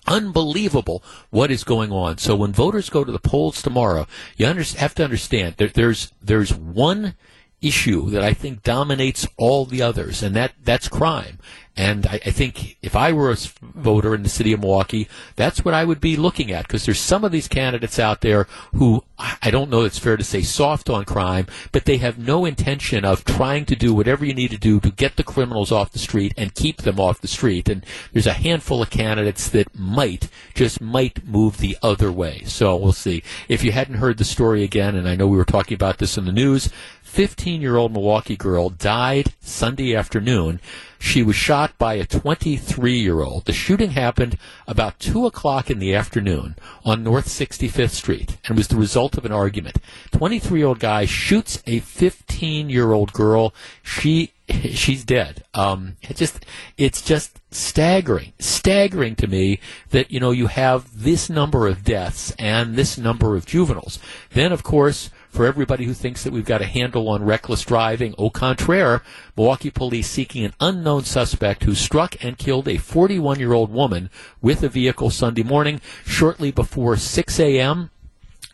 Unbelievable what is going on. So when voters go to the polls tomorrow, you have to understand that there's, there's one issue that I think dominates all the others, and that, that's crime. And I, I, think if I were a voter in the city of Milwaukee, that's what I would be looking at because there's some of these candidates out there who I don't know it's fair to say soft on crime, but they have no intention of trying to do whatever you need to do to get the criminals off the street and keep them off the street. And there's a handful of candidates that might, just might move the other way. So we'll see. If you hadn't heard the story again, and I know we were talking about this in the news, 15 year old Milwaukee girl died Sunday afternoon she was shot by a 23 year old. The shooting happened about 2 o'clock in the afternoon on North 65th Street and was the result of an argument. 23 year old guy shoots a 15 year old girl. She she's dead. Um, it just it's just staggering, staggering to me that you know you have this number of deaths and this number of juveniles. Then, of course, for everybody who thinks that we've got a handle on reckless driving, au contraire, Milwaukee police seeking an unknown suspect who struck and killed a 41 year old woman with a vehicle Sunday morning shortly before 6 a.m.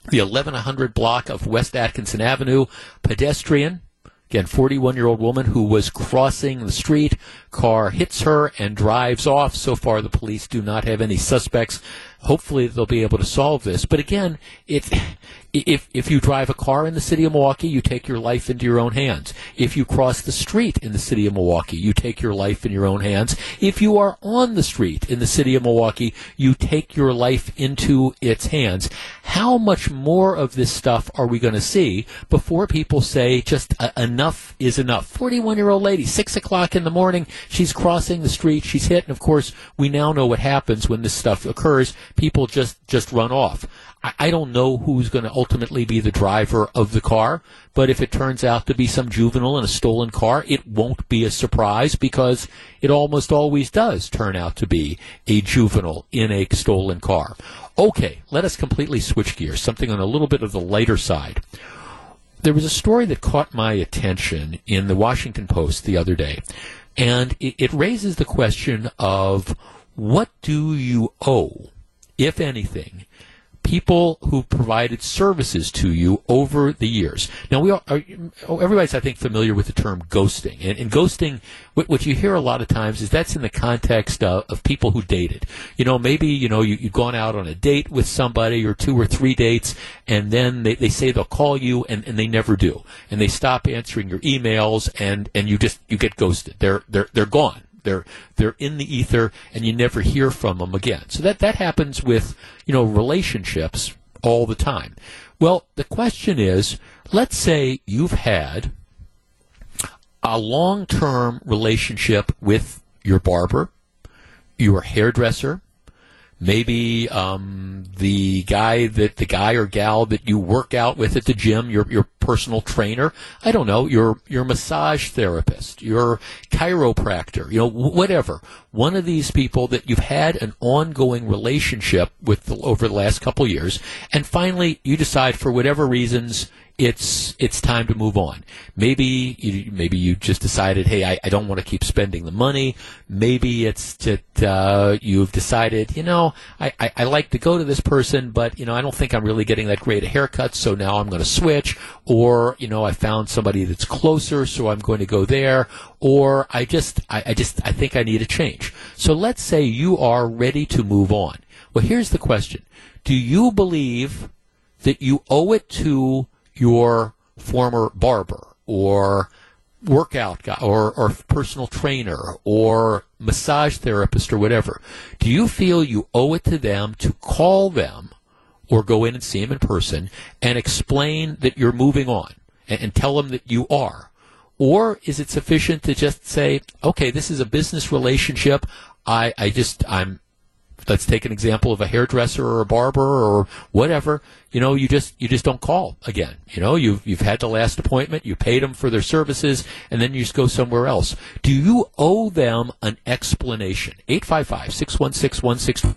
The 1100 block of West Atkinson Avenue, pedestrian, Again, 41 year old woman who was crossing the street. Car hits her and drives off. So far, the police do not have any suspects. Hopefully, they'll be able to solve this. But again, it, if if you drive a car in the city of Milwaukee, you take your life into your own hands. If you cross the street in the city of Milwaukee, you take your life in your own hands. If you are on the street in the city of Milwaukee, you take your life into its hands. How much more of this stuff are we going to see before people say just uh, enough is enough? Forty-one-year-old lady, six o'clock in the morning, she's crossing the street, she's hit, and of course, we now know what happens when this stuff occurs. People just just run off. I don't know who's going to ultimately be the driver of the car, but if it turns out to be some juvenile in a stolen car, it won't be a surprise because it almost always does turn out to be a juvenile in a stolen car. Okay, let us completely switch gears, something on a little bit of the lighter side. There was a story that caught my attention in the Washington Post the other day, and it, it raises the question of what do you owe, if anything, people who provided services to you over the years. Now, we are, are everybody's, I think, familiar with the term ghosting. And, and ghosting, what, what, you hear a lot of times is that's in the context of, of people who dated. You know, maybe, you know, you, you've gone out on a date with somebody or two or three dates, and then they, they say they'll call you, and, and they never do. And they stop answering your emails, and, and you just, you get ghosted. They're, they're, they're gone. They're they're in the ether, and you never hear from them again. So that that happens with you know relationships all the time. Well, the question is, let's say you've had a long-term relationship with your barber, your hairdresser, Maybe um, the guy that the guy or gal that you work out with at the gym, your your personal trainer. I don't know, your your massage therapist, your chiropractor, you know, whatever. One of these people that you've had an ongoing relationship with over the last couple years, and finally you decide for whatever reasons it's it's time to move on. Maybe you, maybe you just decided, hey, I, I don't want to keep spending the money. Maybe it's that uh, you've decided, you know, I, I, I like to go to this person, but you know, I don't think I'm really getting that great a haircut, so now I'm going to switch. Or you know, I found somebody that's closer, so I'm going to go there. Or I just I, I just I think I need a change. So let's say you are ready to move on. Well, here's the question: Do you believe that you owe it to your former barber or workout guy or, or personal trainer or massage therapist or whatever, do you feel you owe it to them to call them or go in and see them in person and explain that you're moving on and, and tell them that you are? Or is it sufficient to just say, okay, this is a business relationship. I, I just, I'm, let's take an example of a hairdresser or a barber or whatever. You know, you just you just don't call again. You know, you've you've had the last appointment, you paid them for their services, and then you just go somewhere else. Do you owe them an explanation? 855-616-1620.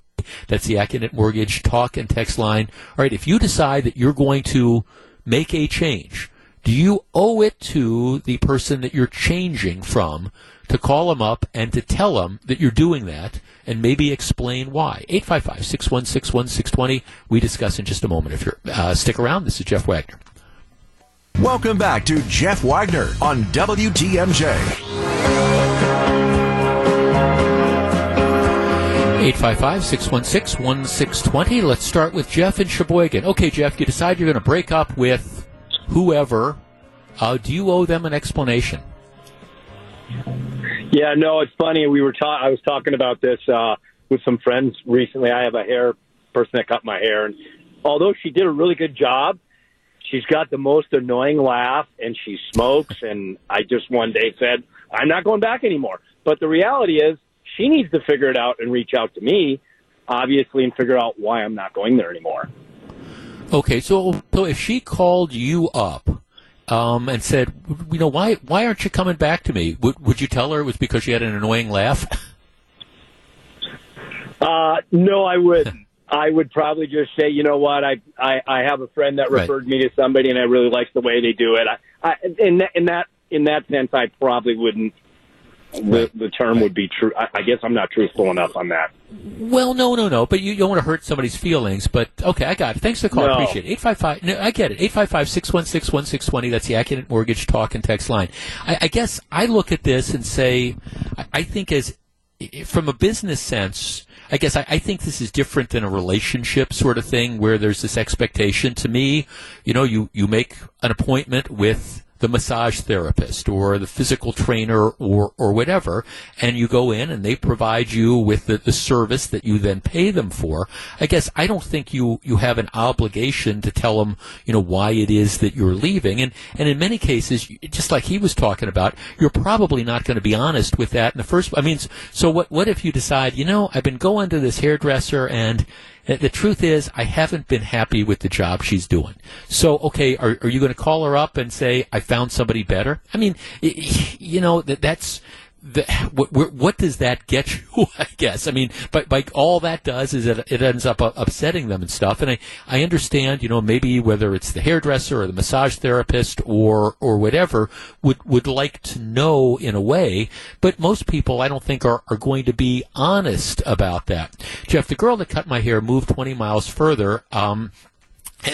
That's the Accunet Mortgage talk and text line. All right, if you decide that you're going to make a change, do you owe it to the person that you're changing from to call them up and to tell them that you're doing that and maybe explain why. 855 616 1620. We discuss in just a moment. If you're uh, stick around, this is Jeff Wagner. Welcome back to Jeff Wagner on WTMJ. 855 616 1620. Let's start with Jeff in Sheboygan. Okay, Jeff, you decide you're going to break up with whoever. Uh, do you owe them an explanation? Yeah, no, it's funny. We were ta- I was talking about this uh, with some friends recently. I have a hair person that cut my hair, and although she did a really good job, she's got the most annoying laugh, and she smokes. And I just one day said, "I'm not going back anymore." But the reality is, she needs to figure it out and reach out to me, obviously, and figure out why I'm not going there anymore. Okay, so so if she called you up um, and said, you know, why why aren't you coming back to me? Would would you tell her it was because she had an annoying laugh? Uh, no, I wouldn't. I would probably just say, you know what, I I, I have a friend that Right. referred me to somebody, and I really like the way they do it. I, I in that in that in that sense, I probably wouldn't. The, the term would be true. I, I guess I'm not truthful enough on that. Well, no, no, no. But you, you don't want to hurt somebody's feelings. But okay, I got it. Thanks for the call. No. Appreciate it. Eight five five. No, I get it. Eight five five six one six one six twenty. That's the Accunet Mortgage talk and text line. I, I guess I look at this and say, I, I think as from a business sense. I guess I, I think this is different than a relationship sort of thing where there's this expectation. To me, you know, you, you make an appointment with the massage therapist or the physical trainer or, or whatever, and you go in and they provide you with the, the service that you then pay them for. I guess I don't think you, you have an obligation to tell them, you know, why it is that you're leaving. And, and in many cases, just like he was talking about, you're probably not going to be honest with that in the first, I mean, so what, what if you decide, you know, I've been going to this hairdresser and, the truth is, I haven't been happy with the job she's doing. So, okay, are, are you going to call her up and say, I found somebody better? I mean, you know, that that's, the, what, what does that get you? I guess. I mean, but like all that does is it, it ends up uh, upsetting them and stuff. And I, I understand, you know, maybe whether it's the hairdresser or the massage therapist or or whatever would would like to know in a way. But most people, I don't think, are are going to be honest about that. Jeff, the girl that cut my hair moved 20 miles further. Um,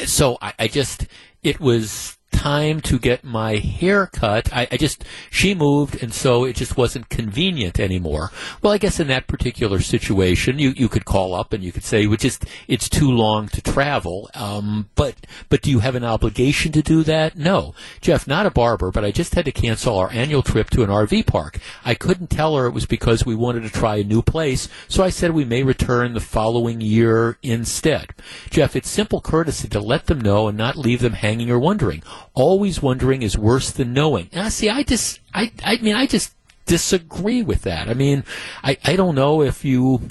so I, I just it was time to get my hair cut. I, I just she moved, and so it just wasn't convenient anymore. Well, I guess in that particular situation, you you could call up and you could say, "We just it's too long to travel." Um, but but do you have an obligation to do that? No, Jeff, not a barber, but I just had to cancel our annual trip to an RV park. I couldn't tell her it was because we wanted to try a new place, so I said we may return the following year instead. Jeff, it's simple courtesy to let them know and not leave them hanging or wondering. Always wondering is worse than knowing. Now, see, I just, I, I mean, I just disagree with that. I mean, I, I don't know if you.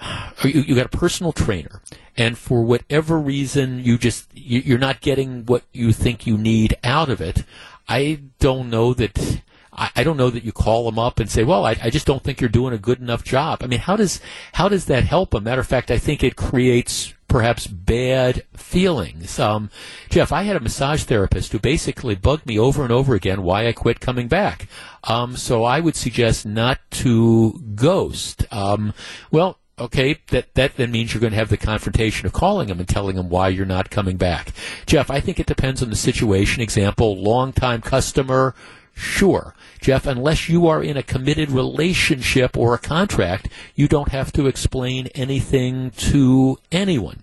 you, you got a personal trainer, and for whatever reason you just you, you're not getting what you think you need out of it. I don't know that. I, I don't know that you call them up and say, "Well, I, I just don't think you're doing a good enough job." I mean, how does how does that help? A matter of fact, I think it creates perhaps bad feelings. Um, Jeff, I had a massage therapist who basically bugged me over and over again why I quit coming back. Um, so I would suggest not to ghost. Um, well, okay, that, that then means you're going to have the confrontation of calling them and telling them why you're not coming back. Jeff, I think it depends on the situation. Example, long-time customer, Sure. Jeff, unless you are in a committed relationship or a contract, you don't have to explain anything to anyone.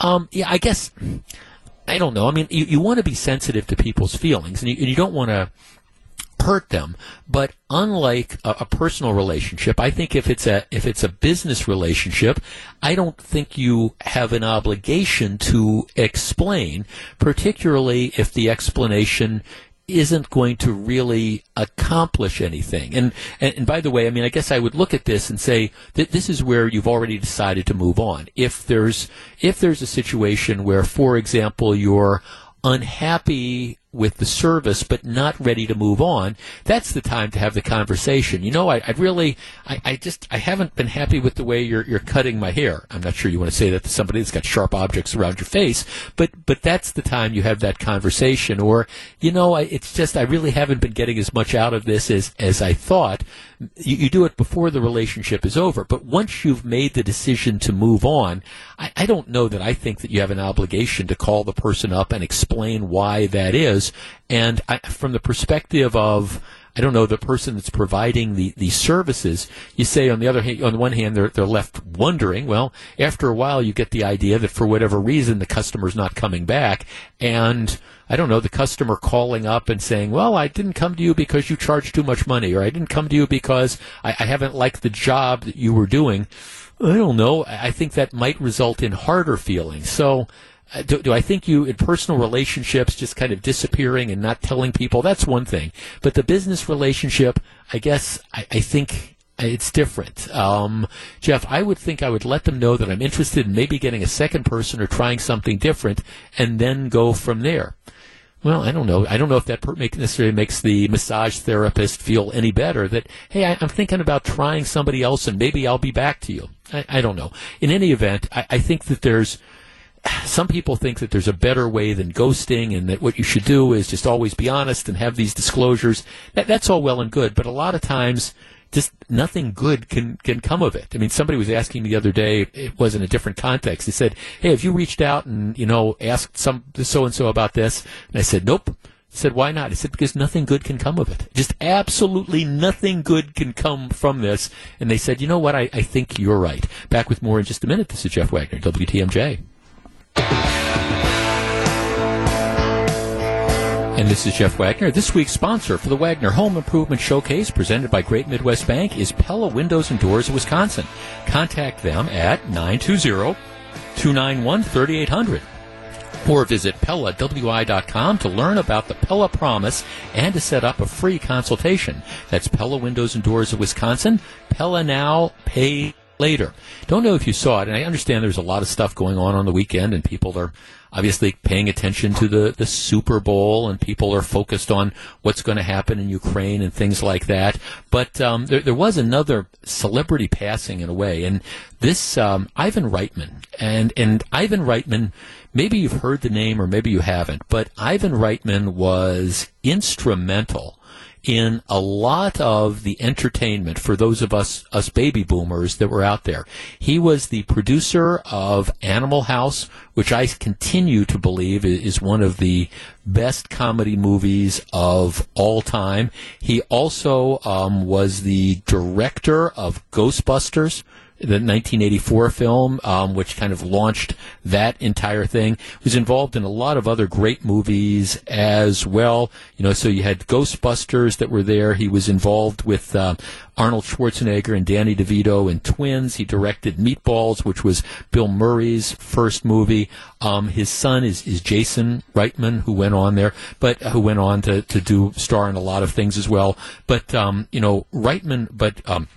Um, yeah, I guess, I don't know. I mean, you, you want to be sensitive to people's feelings, and you, and you don't want to hurt them. But unlike a, a, personal relationship, I think if it's a if it's a business relationship, I don't think you have an obligation to explain, particularly if the explanation isn't going to really accomplish anything. And, and, and by the way, I mean, I guess I would look at this and say that this is where you've already decided to move on. If there's if there's a situation where, for example, you're unhappy with the service but not ready to move on, that's the time to have the conversation. You know, I, I really, I, I, just, I haven't been happy with the way you're, you're cutting my hair. I'm not sure you want to say that to somebody that's got sharp objects around your face, but, but that's the time you have that conversation. Or, you know, I, it's just, I really haven't been getting as much out of this as, as I thought. You, you do it before the relationship is over, but once you've made the decision to move on, I, I don't know that I think that you have an obligation to call the person up and explain why that is. And I, from the perspective of, I don't know, the person that's providing the, the services, you say on the other hand, on the one hand, they're, they're left wondering. Well, after a while, you get the idea that for whatever reason, the customer's not coming back. And I don't know, the customer calling up and saying, well, I didn't come to you because you charge too much money, or I didn't come to you because I, I haven't liked the job that you were doing. I don't know. I think that might result in harder feelings. So, do, do, I think you in personal relationships just kind of disappearing and not telling people? That's one thing. But the business relationship, I guess, I, I think it's different. Um, Jeff, I would think I would let them know that I'm interested in maybe getting a second person or trying something different, and then go from there. Well, I don't know. I don't know if that necessarily makes the massage therapist feel any better. That hey, I, am thinking about trying somebody else, and maybe I'll be back to you. I, I don't know. In any event, I, I think that there's some people think that there's a better way than ghosting and that what you should do is just always be honest and have these disclosures. That, that's all well and good, but a lot of times just nothing good can, can come of it. I mean, somebody was asking me the other day, it was in a different context. He said, Hey, have you reached out and, you know, asked some so and so about this? And I said, Nope. I said, why not? He said, because nothing good can come of it. Just absolutely nothing good can come from this. And they said, you know what? I, I think you're right. Back with more in just a minute. This is Jeff Wagner, WTMJ. And this is Jeff Wagner. This week's sponsor for the Wagner Home Improvement Showcase presented by Great Midwest Bank is Pella Windows and Doors of Wisconsin. Contact them at 920 291 3800 or visit PellaWI.com to learn about the Pella Promise and to set up a free consultation. That's Pella Windows and Doors of Wisconsin. Pella Now, Pay Later. Don't know if you saw it, and I understand there's a lot of stuff going on on the weekend, and people are obviously paying attention to the, the Super Bowl, and people are focused on what's going to happen in Ukraine and things like that. But um, there, there was another celebrity passing in a way, and this um, Ivan Reitman, and and Ivan Reitman. Maybe you've heard the name, or maybe you haven't, but Ivan Reitman was instrumental in a lot of the entertainment for those of us us baby boomers that were out there. He was the producer of Animal House, which I continue to believe is one of the best comedy movies of all time. He also um, was the director of Ghostbusters the 1984 film, um, which kind of launched that entire thing. He Was involved in a lot of other great movies as well. You know, so you had Ghostbusters that were there. He was involved with uh, Arnold Schwarzenegger and Danny DeVito in Twins. He directed Meatballs, which was Bill Murray's first movie. Um, his son is, is Jason Reitman, who went on there, but who went on to, to do star in a lot of things as well. But um, you know, Reitman, but um,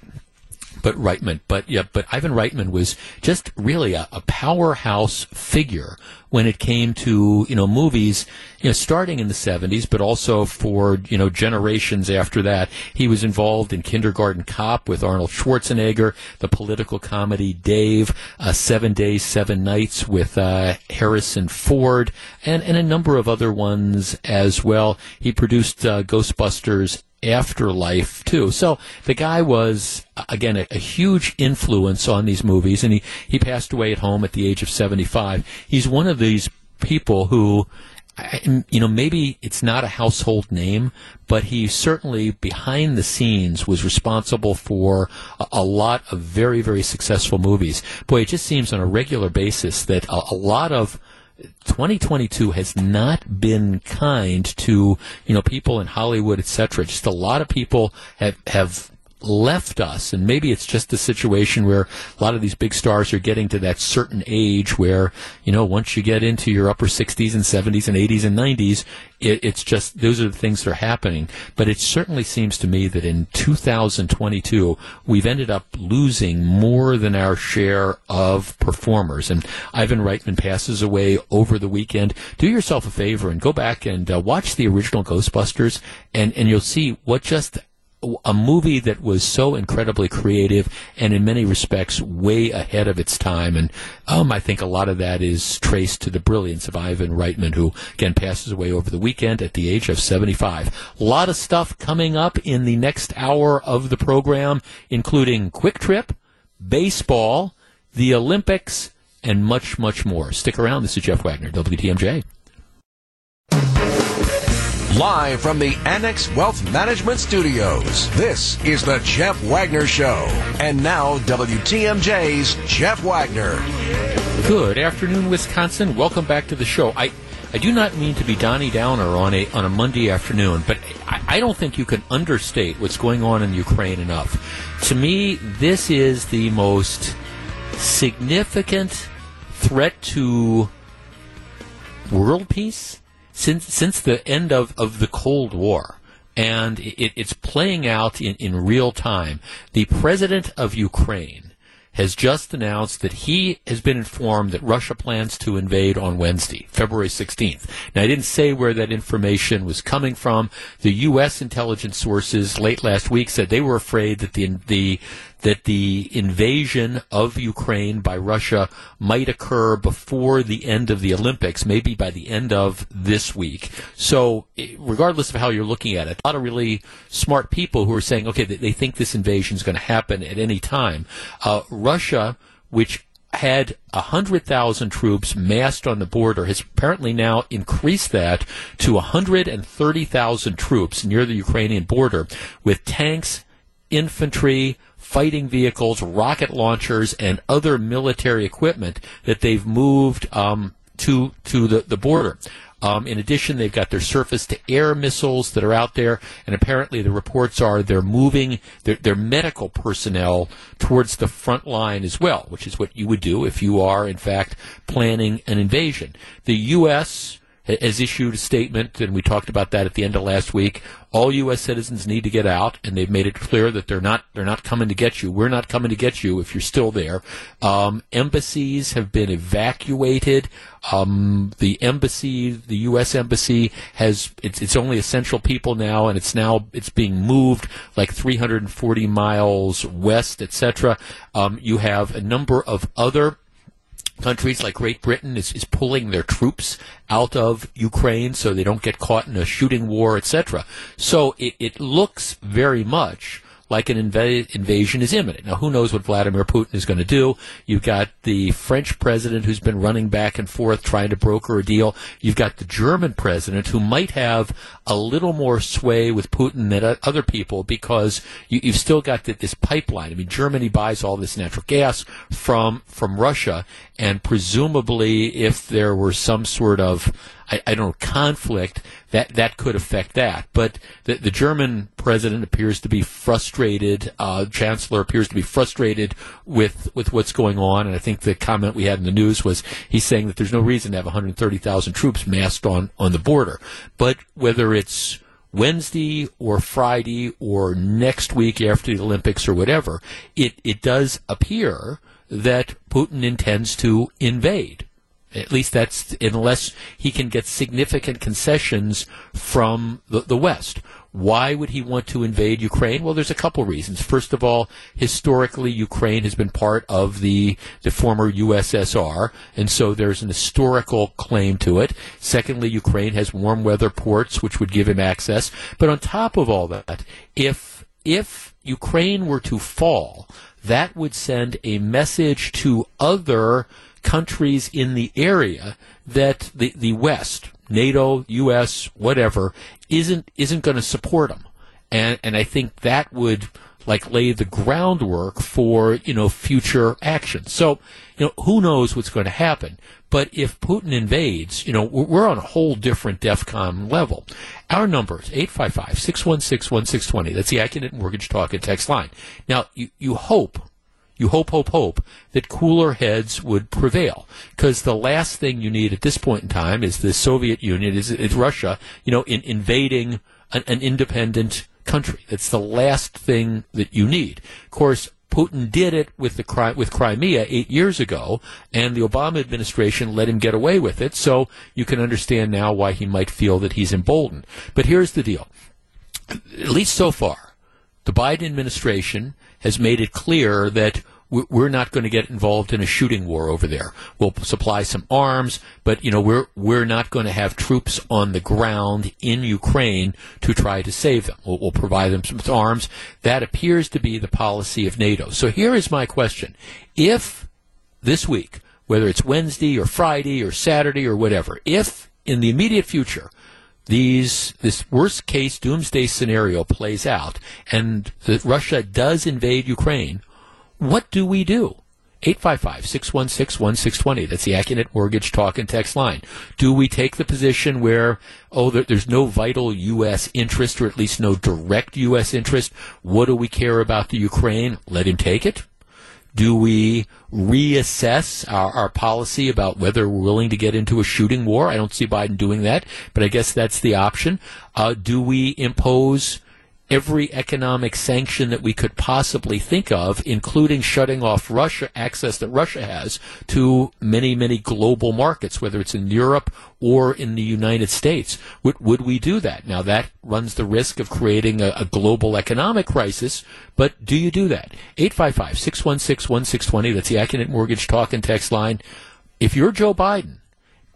but Reitman, but yeah, but Ivan Reitman was just really a, a, powerhouse figure when it came to you know movies, you know, starting in the '70s, but also for you know generations after that. He was involved in Kindergarten Cop with Arnold Schwarzenegger, the political comedy Dave, uh, Seven Days, Seven Nights with uh, Harrison Ford, and and a number of other ones as well. He produced uh, Ghostbusters afterlife too. So the guy was again a, a, huge influence on these movies, and he he passed away at home at the age of seventy five. He's one of these people who. You know, maybe it's not a household name, but he certainly behind the scenes was responsible for a, a lot of very, very successful movies. Boy, it just seems on a regular basis that a, a lot of 2022 has not been kind to you know people in Hollywood, etc. Just a lot of people have have left us, and maybe it's just the situation where a lot of these big stars are getting to that certain age where you know once you get into your upper 60s and 70s and 80s and 90s, it, it's just those are the things that are happening. But it certainly seems to me that in 2022 we've ended up losing more than our share of performers. And Ivan Reitman passes away over the weekend. Do yourself a favor and go back and uh, watch the original Ghostbusters, and and you'll see what just a movie that was so incredibly creative and in many respects way ahead of its time. And um, I think a lot of that is traced to the brilliance of Ivan Reitman, who again passes away over the weekend at the age of 75. A lot of stuff coming up in the next hour of the program, including Kwik Trip, baseball, the Olympics, and much, much more. Stick around. This is Jeff Wagner, WTMJ. Live from the Annex Wealth Management Studios, this is the Jeff Wagner Show. And now, WTMJ's Jeff Wagner. Good afternoon, Wisconsin. Welcome back to the show. I, I do not mean to be Donnie Downer on a on a Monday afternoon, but I, I don't think you can understate what's going on in Ukraine enough. To me, this is the most significant threat to world peace since since the end of, of the Cold War, and it, it's playing out in, in real time. The president of Ukraine has just announced that he has been informed that Russia plans to invade on Wednesday, February 16th. Now, I didn't say where that information was coming from. The U.S. intelligence sources late last week said they were afraid that the the that the invasion of Ukraine by Russia might occur before the end of the Olympics, maybe by the end of this week. So, regardless of how you're looking at it, a lot of really smart people who are saying, okay, they, think this invasion is going to happen at any time. Uh, Russia, which had 100,000 troops massed on the border, has apparently now increased that to 130,000 troops near the Ukrainian border with tanks, infantry, fighting vehicles, rocket launchers, and other military equipment that they've moved um, to to the, the border. Um, in addition, they've got their surface to air missiles that are out there, and apparently the reports are they're moving their, their medical personnel towards the front line as well, which is what you would do if you are, in fact, planning an invasion. The U.S has issued a statement, and we talked about that at the end of last week. All U.S. citizens need to get out, and they've made it clear that they're not they're not coming to get you. We're not coming to get you if you're still there. Um, embassies have been evacuated. Um, the embassy, the U.S. embassy, has it's, it's only essential people now, and it's now it's being moved like 340 miles west, etc. Um, you have a number of other countries like Great Britain is, is pulling their troops out of Ukraine so they don't get caught in a shooting war, etc. So it, it looks very much like an inv- invasion is imminent. Now, who knows what Vladimir Putin is going to do? You've got the French president who's been running back and forth trying to broker a deal. You've got the German president who might have a little more sway with Putin than other people because you, have still got this pipeline. I mean, Germany buys all this natural gas from from Russia, and presumably, if there were some sort of I, I, don't know conflict that that could affect that. But the, the German president appears to be frustrated. Uh, Chancellor appears to be frustrated with with what's going on. And I think the comment we had in the news was he's saying that there's no reason to have 130,000 troops massed on on the border. But whether it's Wednesday or Friday or next week after the Olympics or whatever, it, it does appear that Putin intends to invade. At least that's unless he can get significant concessions from the, the West. Why would he want to invade Ukraine? Well, there's a couple reasons. First of all, historically, Ukraine has been part of the, the former USSR, and so there's an historical claim to it. Secondly, Ukraine has warm weather ports, which would give him access. But on top of all that, if, if Ukraine were to fall, that would send a message to other countries in the area that the, the West, NATO, U.S., whatever, isn't isn't going to support them, and and I think that would like lay the groundwork for you know future action. So you know who knows what's going to happen. But if Putin invades, you know we're on a whole different DEFCON level. Our number is 855-616-1620. That's the Accunet Mortgage Talk and Text line. Now you you hope you hope, hope, hope that cooler heads would prevail. Because the last thing you need at this point in time is the Soviet Union, is, is Russia, you know, in, invading an, an independent country. That's the last thing that you need. Of course, Putin did it with the with Crimea eight years ago, and the Obama administration let him get away with it. So you can understand now why he might feel that he's emboldened. But here's the deal: at least so far, the Biden administration has made it clear that we're not going to get involved in a shooting war over there. We'll supply some arms, but you know we're we're not going to have troops on the ground in Ukraine to try to save them. We'll, we'll provide them some arms. That appears to be the policy of NATO. So here is my question: If this week, whether it's Wednesday or Friday or Saturday or whatever, if in the immediate future these this worst case doomsday scenario plays out and Russia does invade Ukraine, what do we do? 855-616-1620. That's the Accunet Mortgage Talk and Text line. Do we take the position where, oh, there, there's no vital U.S. interest, or at least no direct U.S. interest? What do we care about the Ukraine? Let him take it? Do we reassess our, our policy about whether we're willing to get into a shooting war? I don't see Biden doing that, but I guess that's the option. Uh, do we impose every economic sanction that we could possibly think of, including shutting off Russia access that Russia has to many, many global markets, whether it's in Europe or in the United States. Would, would we do that? Now that runs the risk of creating a, a global economic crisis, but do you do that? 855-616-1620, that's the Accunet Mortgage Talk and Text line. If you're Joe Biden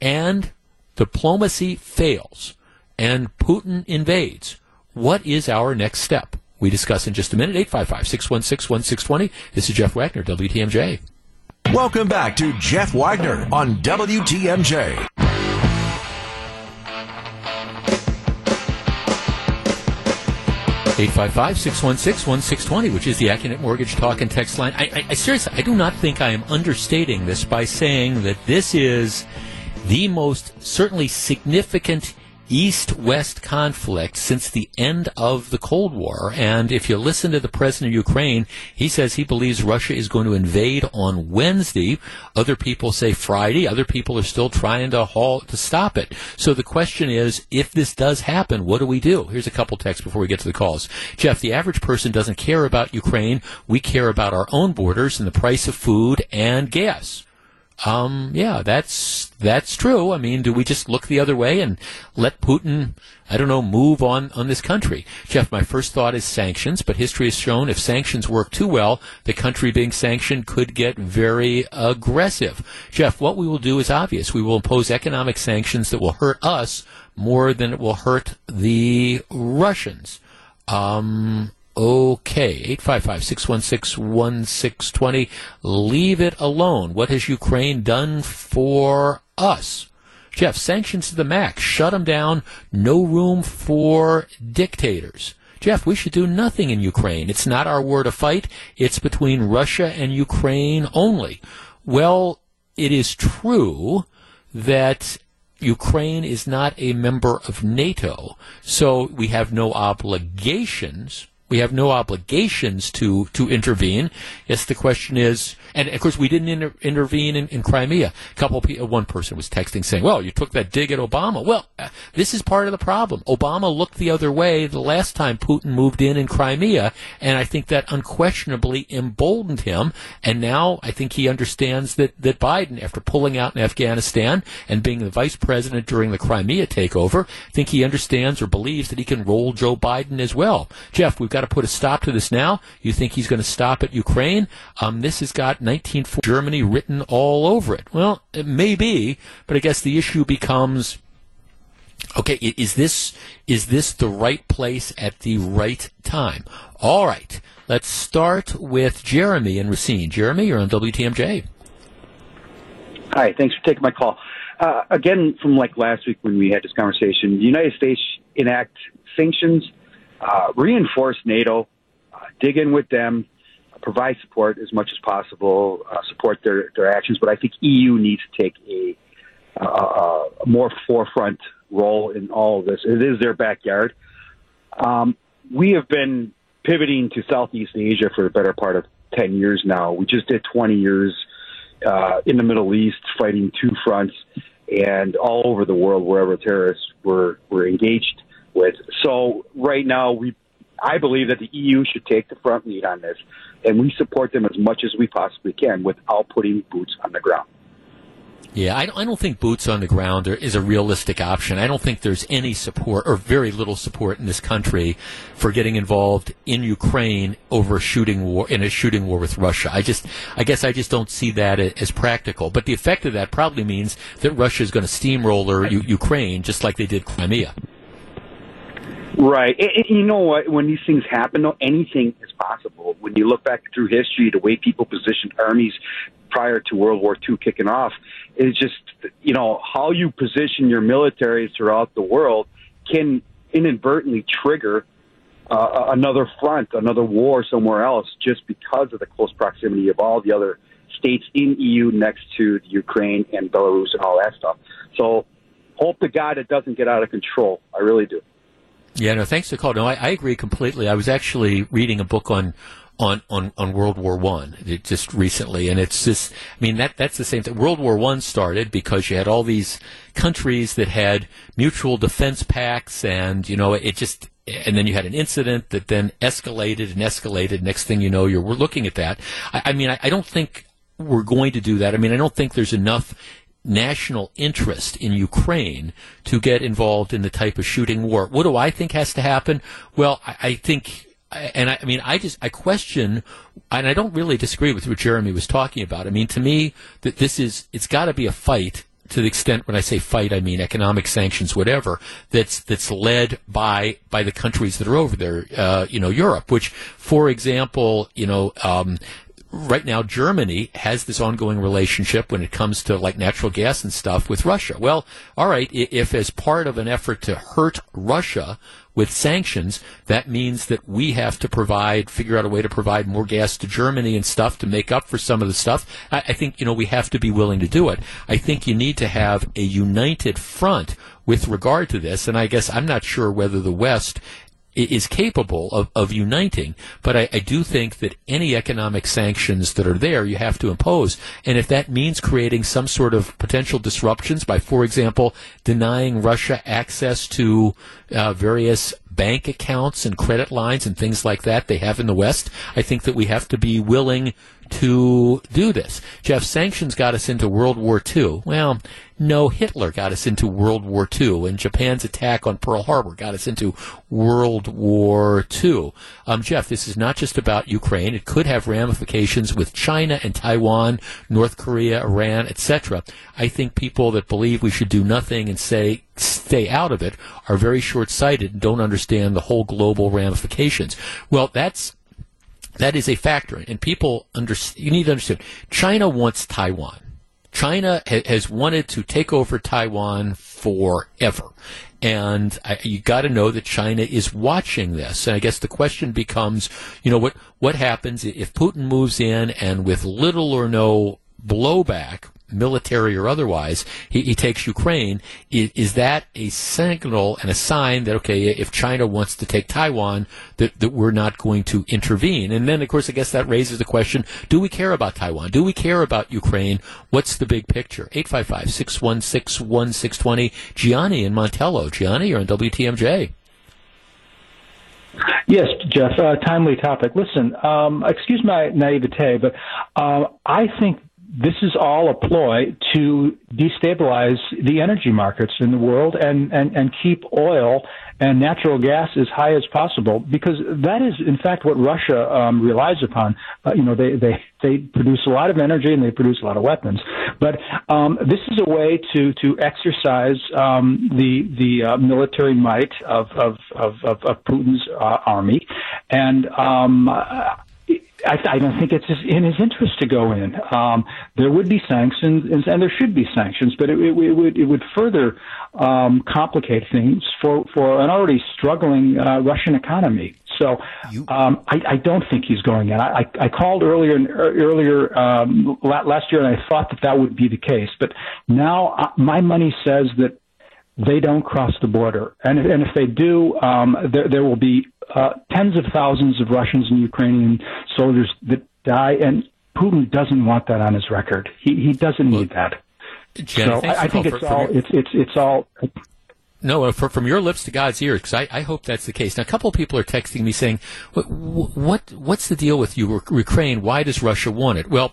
and diplomacy fails and Putin invades, what is our next step? We discuss in just a minute. 855 616 1620. This is Jeff Wagner, WTMJ. Welcome back to Jeff Wagner on WTMJ. Eight five five six one six one six twenty, which is the Accunet Mortgage Talk and Text line. I, I, I seriously, I do not think I am understating this by saying that this is the most certainly significant east west conflict since the end of the Cold War. And if you listen to the president of Ukraine, he says he believes Russia is going to invade on Wednesday. Other people say Friday. Other people are still trying to halt to stop it. So the question is, if this does happen, what do we do? Here's a couple texts before we get to the calls. Jeff, the average person doesn't care about Ukraine. We care about our own borders and the price of food and gas. Um, yeah, that's that's true. I mean, do we just look the other way and let Putin, I don't know, move on on this country? Jeff, my first thought is sanctions, but history has shown if sanctions work too well, the country being sanctioned could get very aggressive. Jeff, what we will do is obvious. We will impose economic sanctions that will hurt us more than it will hurt the Russians. Um, Okay, 855-616-1620. Leave it alone. What has Ukraine done for us? Jeff, sanctions to the max. Shut them down. No room for dictators. Jeff, we should do nothing in Ukraine. It's not our war to fight. It's between Russia and Ukraine only. Well, it is true that Ukraine is not a member of NATO, so we have no obligations we have no obligations to to intervene. Yes, the question is, and of course we didn't inter- intervene in, in Crimea. A couple people, one person was texting saying, "Well, you took that dig at Obama." Well, uh, this is part of the problem. Obama looked the other way the last time Putin moved in in Crimea, and I think that unquestionably emboldened him. And now I think he understands that that Biden, after pulling out in Afghanistan and being the vice president during the Crimea takeover, I think he understands or believes that he can roll Joe Biden as well. Jeff, we've got to put a stop to this now. You think he's going to stop at Ukraine? Um, this has got 1940 Germany written all over it. Well, it may be, but I guess the issue becomes okay is this is this the right place at the right time all right let's start with jeremy and racine jeremy you're on wtmj Hi, thanks for taking my call. Uh, again, from like last week when we had this conversation, the United States enact sanctions, uh, reinforce NATO, uh, dig in with them, provide support as much as possible, uh, support their, their actions. But I think EU needs to take a, a, a more forefront role in all of this. It is their backyard. Um, we have been pivoting to Southeast Asia for the better part of 10 years now. We just did 20 years uh, in the Middle East, fighting two fronts, and all over the world, wherever terrorists were were engaged with. So right now, we, I believe that the EU should take the front lead on this, and we support them as much as we possibly can without putting boots on the ground. Yeah, I don't, think boots on the ground is a realistic option. I don't think there's any support or very little support in this country for getting involved in Ukraine over a shooting war in a shooting war with Russia. I just, I guess, I just don't see that as practical. But the effect of that probably means that Russia is going to steamroller U- Ukraine just like they did Crimea. Right. And, you know what? When these things happen, though, anything is possible. When you look back through history, the way people positioned armies prior to World War II kicking off, is just, you know, how you position your militaries throughout the world can inadvertently trigger uh, another front, another war somewhere else, just because of the close proximity of all the other states in EU next to the Ukraine and Belarus and all that stuff. So, hope to God it doesn't get out of control. I really do. Yeah, no, thanks for the call. No, I, I agree completely. I was actually reading a book on on, on, on World War One uh, just recently, and it's just I mean that that's the same thing. World War One started because you had all these countries that had mutual defense pacts, and you know it just and then you had an incident that then escalated and escalated. Next thing you know, you're we're looking at that. I, I mean, I, I don't think we're going to do that. I mean, I don't think there's enough national interest in Ukraine to get involved in the type of shooting war. What do I think has to happen? Well, I, I think and I, I, mean, I just I question, and I don't really disagree with what Jeremy was talking about. I mean, to me, that this is it's got to be a fight to the extent when I say fight, I mean economic sanctions, whatever. That's that's led by by the countries that are over there. Uh, you know, Europe, which, for example, you know. Um, right now Germany has this ongoing relationship when it comes to like natural gas and stuff with Russia. Well, all right, if as part of an effort to hurt Russia, with sanctions, that means that we have to provide, figure out a way to provide more gas to Germany and stuff to make up for some of the stuff. I, I think, you know, we have to be willing to do it. I think you need to have a united front with regard to this, and I guess I'm not sure whether the West is capable of, of uniting. But I, I, do think that any economic sanctions that are there, you have to impose. And if that means creating some sort of potential disruptions by, for example, denying Russia access to uh, various bank accounts and credit lines and things like that they have in the West, I think that we have to be willing to do this. Jeff, sanctions got us into World War II. Well, no, Hitler got us into World War II, and Japan's attack on Pearl Harbor got us into World War II. Um, Jeff, this is not just about Ukraine. It could have ramifications with China and Taiwan, North Korea, Iran, etc. I think people that believe we should do nothing and say stay out of it are very short-sighted and don't understand the whole global ramifications. Well, that's that is a factor, and people under, you need to understand. China wants Taiwan. China ha- has wanted to take over Taiwan forever. And I, you got to know that China is watching this. And I guess the question becomes, you know, what, what happens if Putin moves in and with little or no blowback, military or otherwise, he, he takes Ukraine. Is, is, that a signal and a sign that okay, if China wants to take Taiwan, that, that we're not going to intervene? And then, of course, I guess that raises the question: Do we care about Taiwan? Do we care about Ukraine? What's the big picture? 855-616-1620. Gianni in Montello. Gianni, you're on WTMJ. Yes, Jeff. Uh, timely topic. Listen, um, excuse my naivete, but uh, I think this is all a ploy to destabilize the energy markets in the world and, and, and keep oil and natural gas as high as possible because that is in fact what Russia um, relies upon. Uh, you know, they, they, they produce a lot of energy and they produce a lot of weapons. But um, this is a way to, to exercise um, the, the uh, military might of, of, of, of, of Putin's uh, army. And um, I, I don't think it's in his interest to go in. Um, there would be sanctions, and there should be sanctions, but it, it, it would it would further um, complicate things for for an already struggling uh, Russian economy. So um, I, I don't think he's going in. I, I called earlier earlier um, last year, and I thought that that would be the case, but now uh, my money says that they don't cross the border, and and if they do, um, there there will be uh, tens of thousands of Russians and Ukrainian soldiers that die, and Putin doesn't want that on his record. He he doesn't need that. Jen, so I, I think it's all it's it's it's all. No, uh, for, from your lips to God's ears, because I, I, hope that's the case. Now, a couple of people are texting me saying, "What, what what's the deal with you, Ukraine? Why does Russia want it?" Well,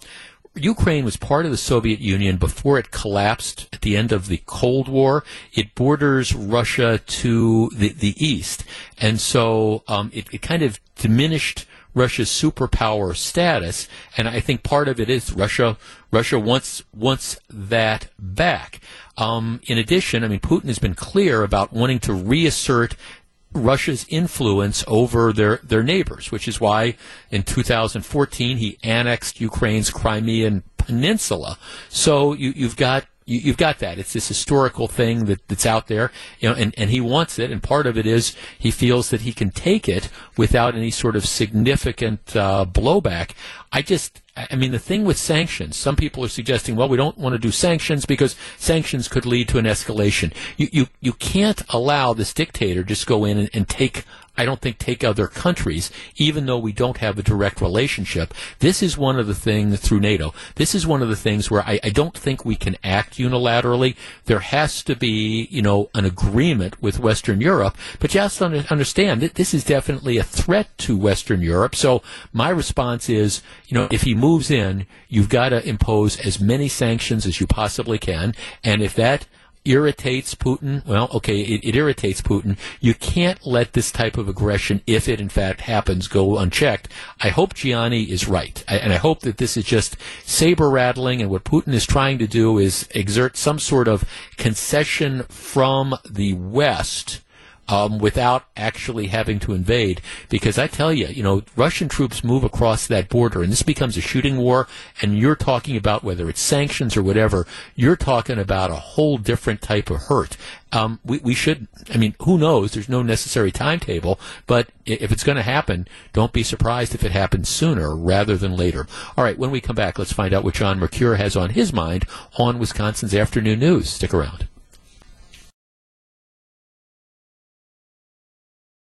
Ukraine was part of the Soviet Union before it collapsed at the end of the Cold War. It borders Russia to the, the east. And so um, it, it kind of diminished Russia's superpower status, and I think part of it is Russia. Russia wants wants that back. Um, in addition, I mean, Putin has been clear about wanting to reassert Russia's influence over their, their neighbors, which is why in 2014 he annexed Ukraine's Crimean peninsula. So you, you've got you, have got that. It's this historical thing that, that's out there, you know, and, and he wants it. And part of it is he feels that he can take it without any sort of significant uh, blowback. I just, I mean, the thing with sanctions, some people are suggesting, well, we don't want to do sanctions because sanctions could lead to an escalation. You, you, you can't allow this dictator just go in and, and take I don't think take other countries, even though we don't have a direct relationship. This is one of the things through NATO. This is one of the things where I, I don't think we can act unilaterally. There has to be, you know, an agreement with Western Europe. But you have to understand that this is definitely a threat to Western Europe. So my response is, you know, if he moves in, you've got to impose as many sanctions as you possibly can. And if that irritates Putin, well, okay, it, it, irritates Putin. You can't let this type of aggression, if it in fact happens, go unchecked. I hope Gianni is right. I, and I hope that this is just saber rattling and what Putin is trying to do is exert some sort of concession from the West um, without actually having to invade. Because I tell you, you know, Russian troops move across that border, and this becomes a shooting war. And you're talking about whether it's sanctions or whatever. You're talking about a whole different type of hurt. Um, we, we should. I mean, who knows? There's no necessary timetable, but if it's going to happen, don't be surprised if it happens sooner rather than later. All right, when we come back, let's find out what John Mercure has on his mind on Wisconsin's afternoon news. Stick around.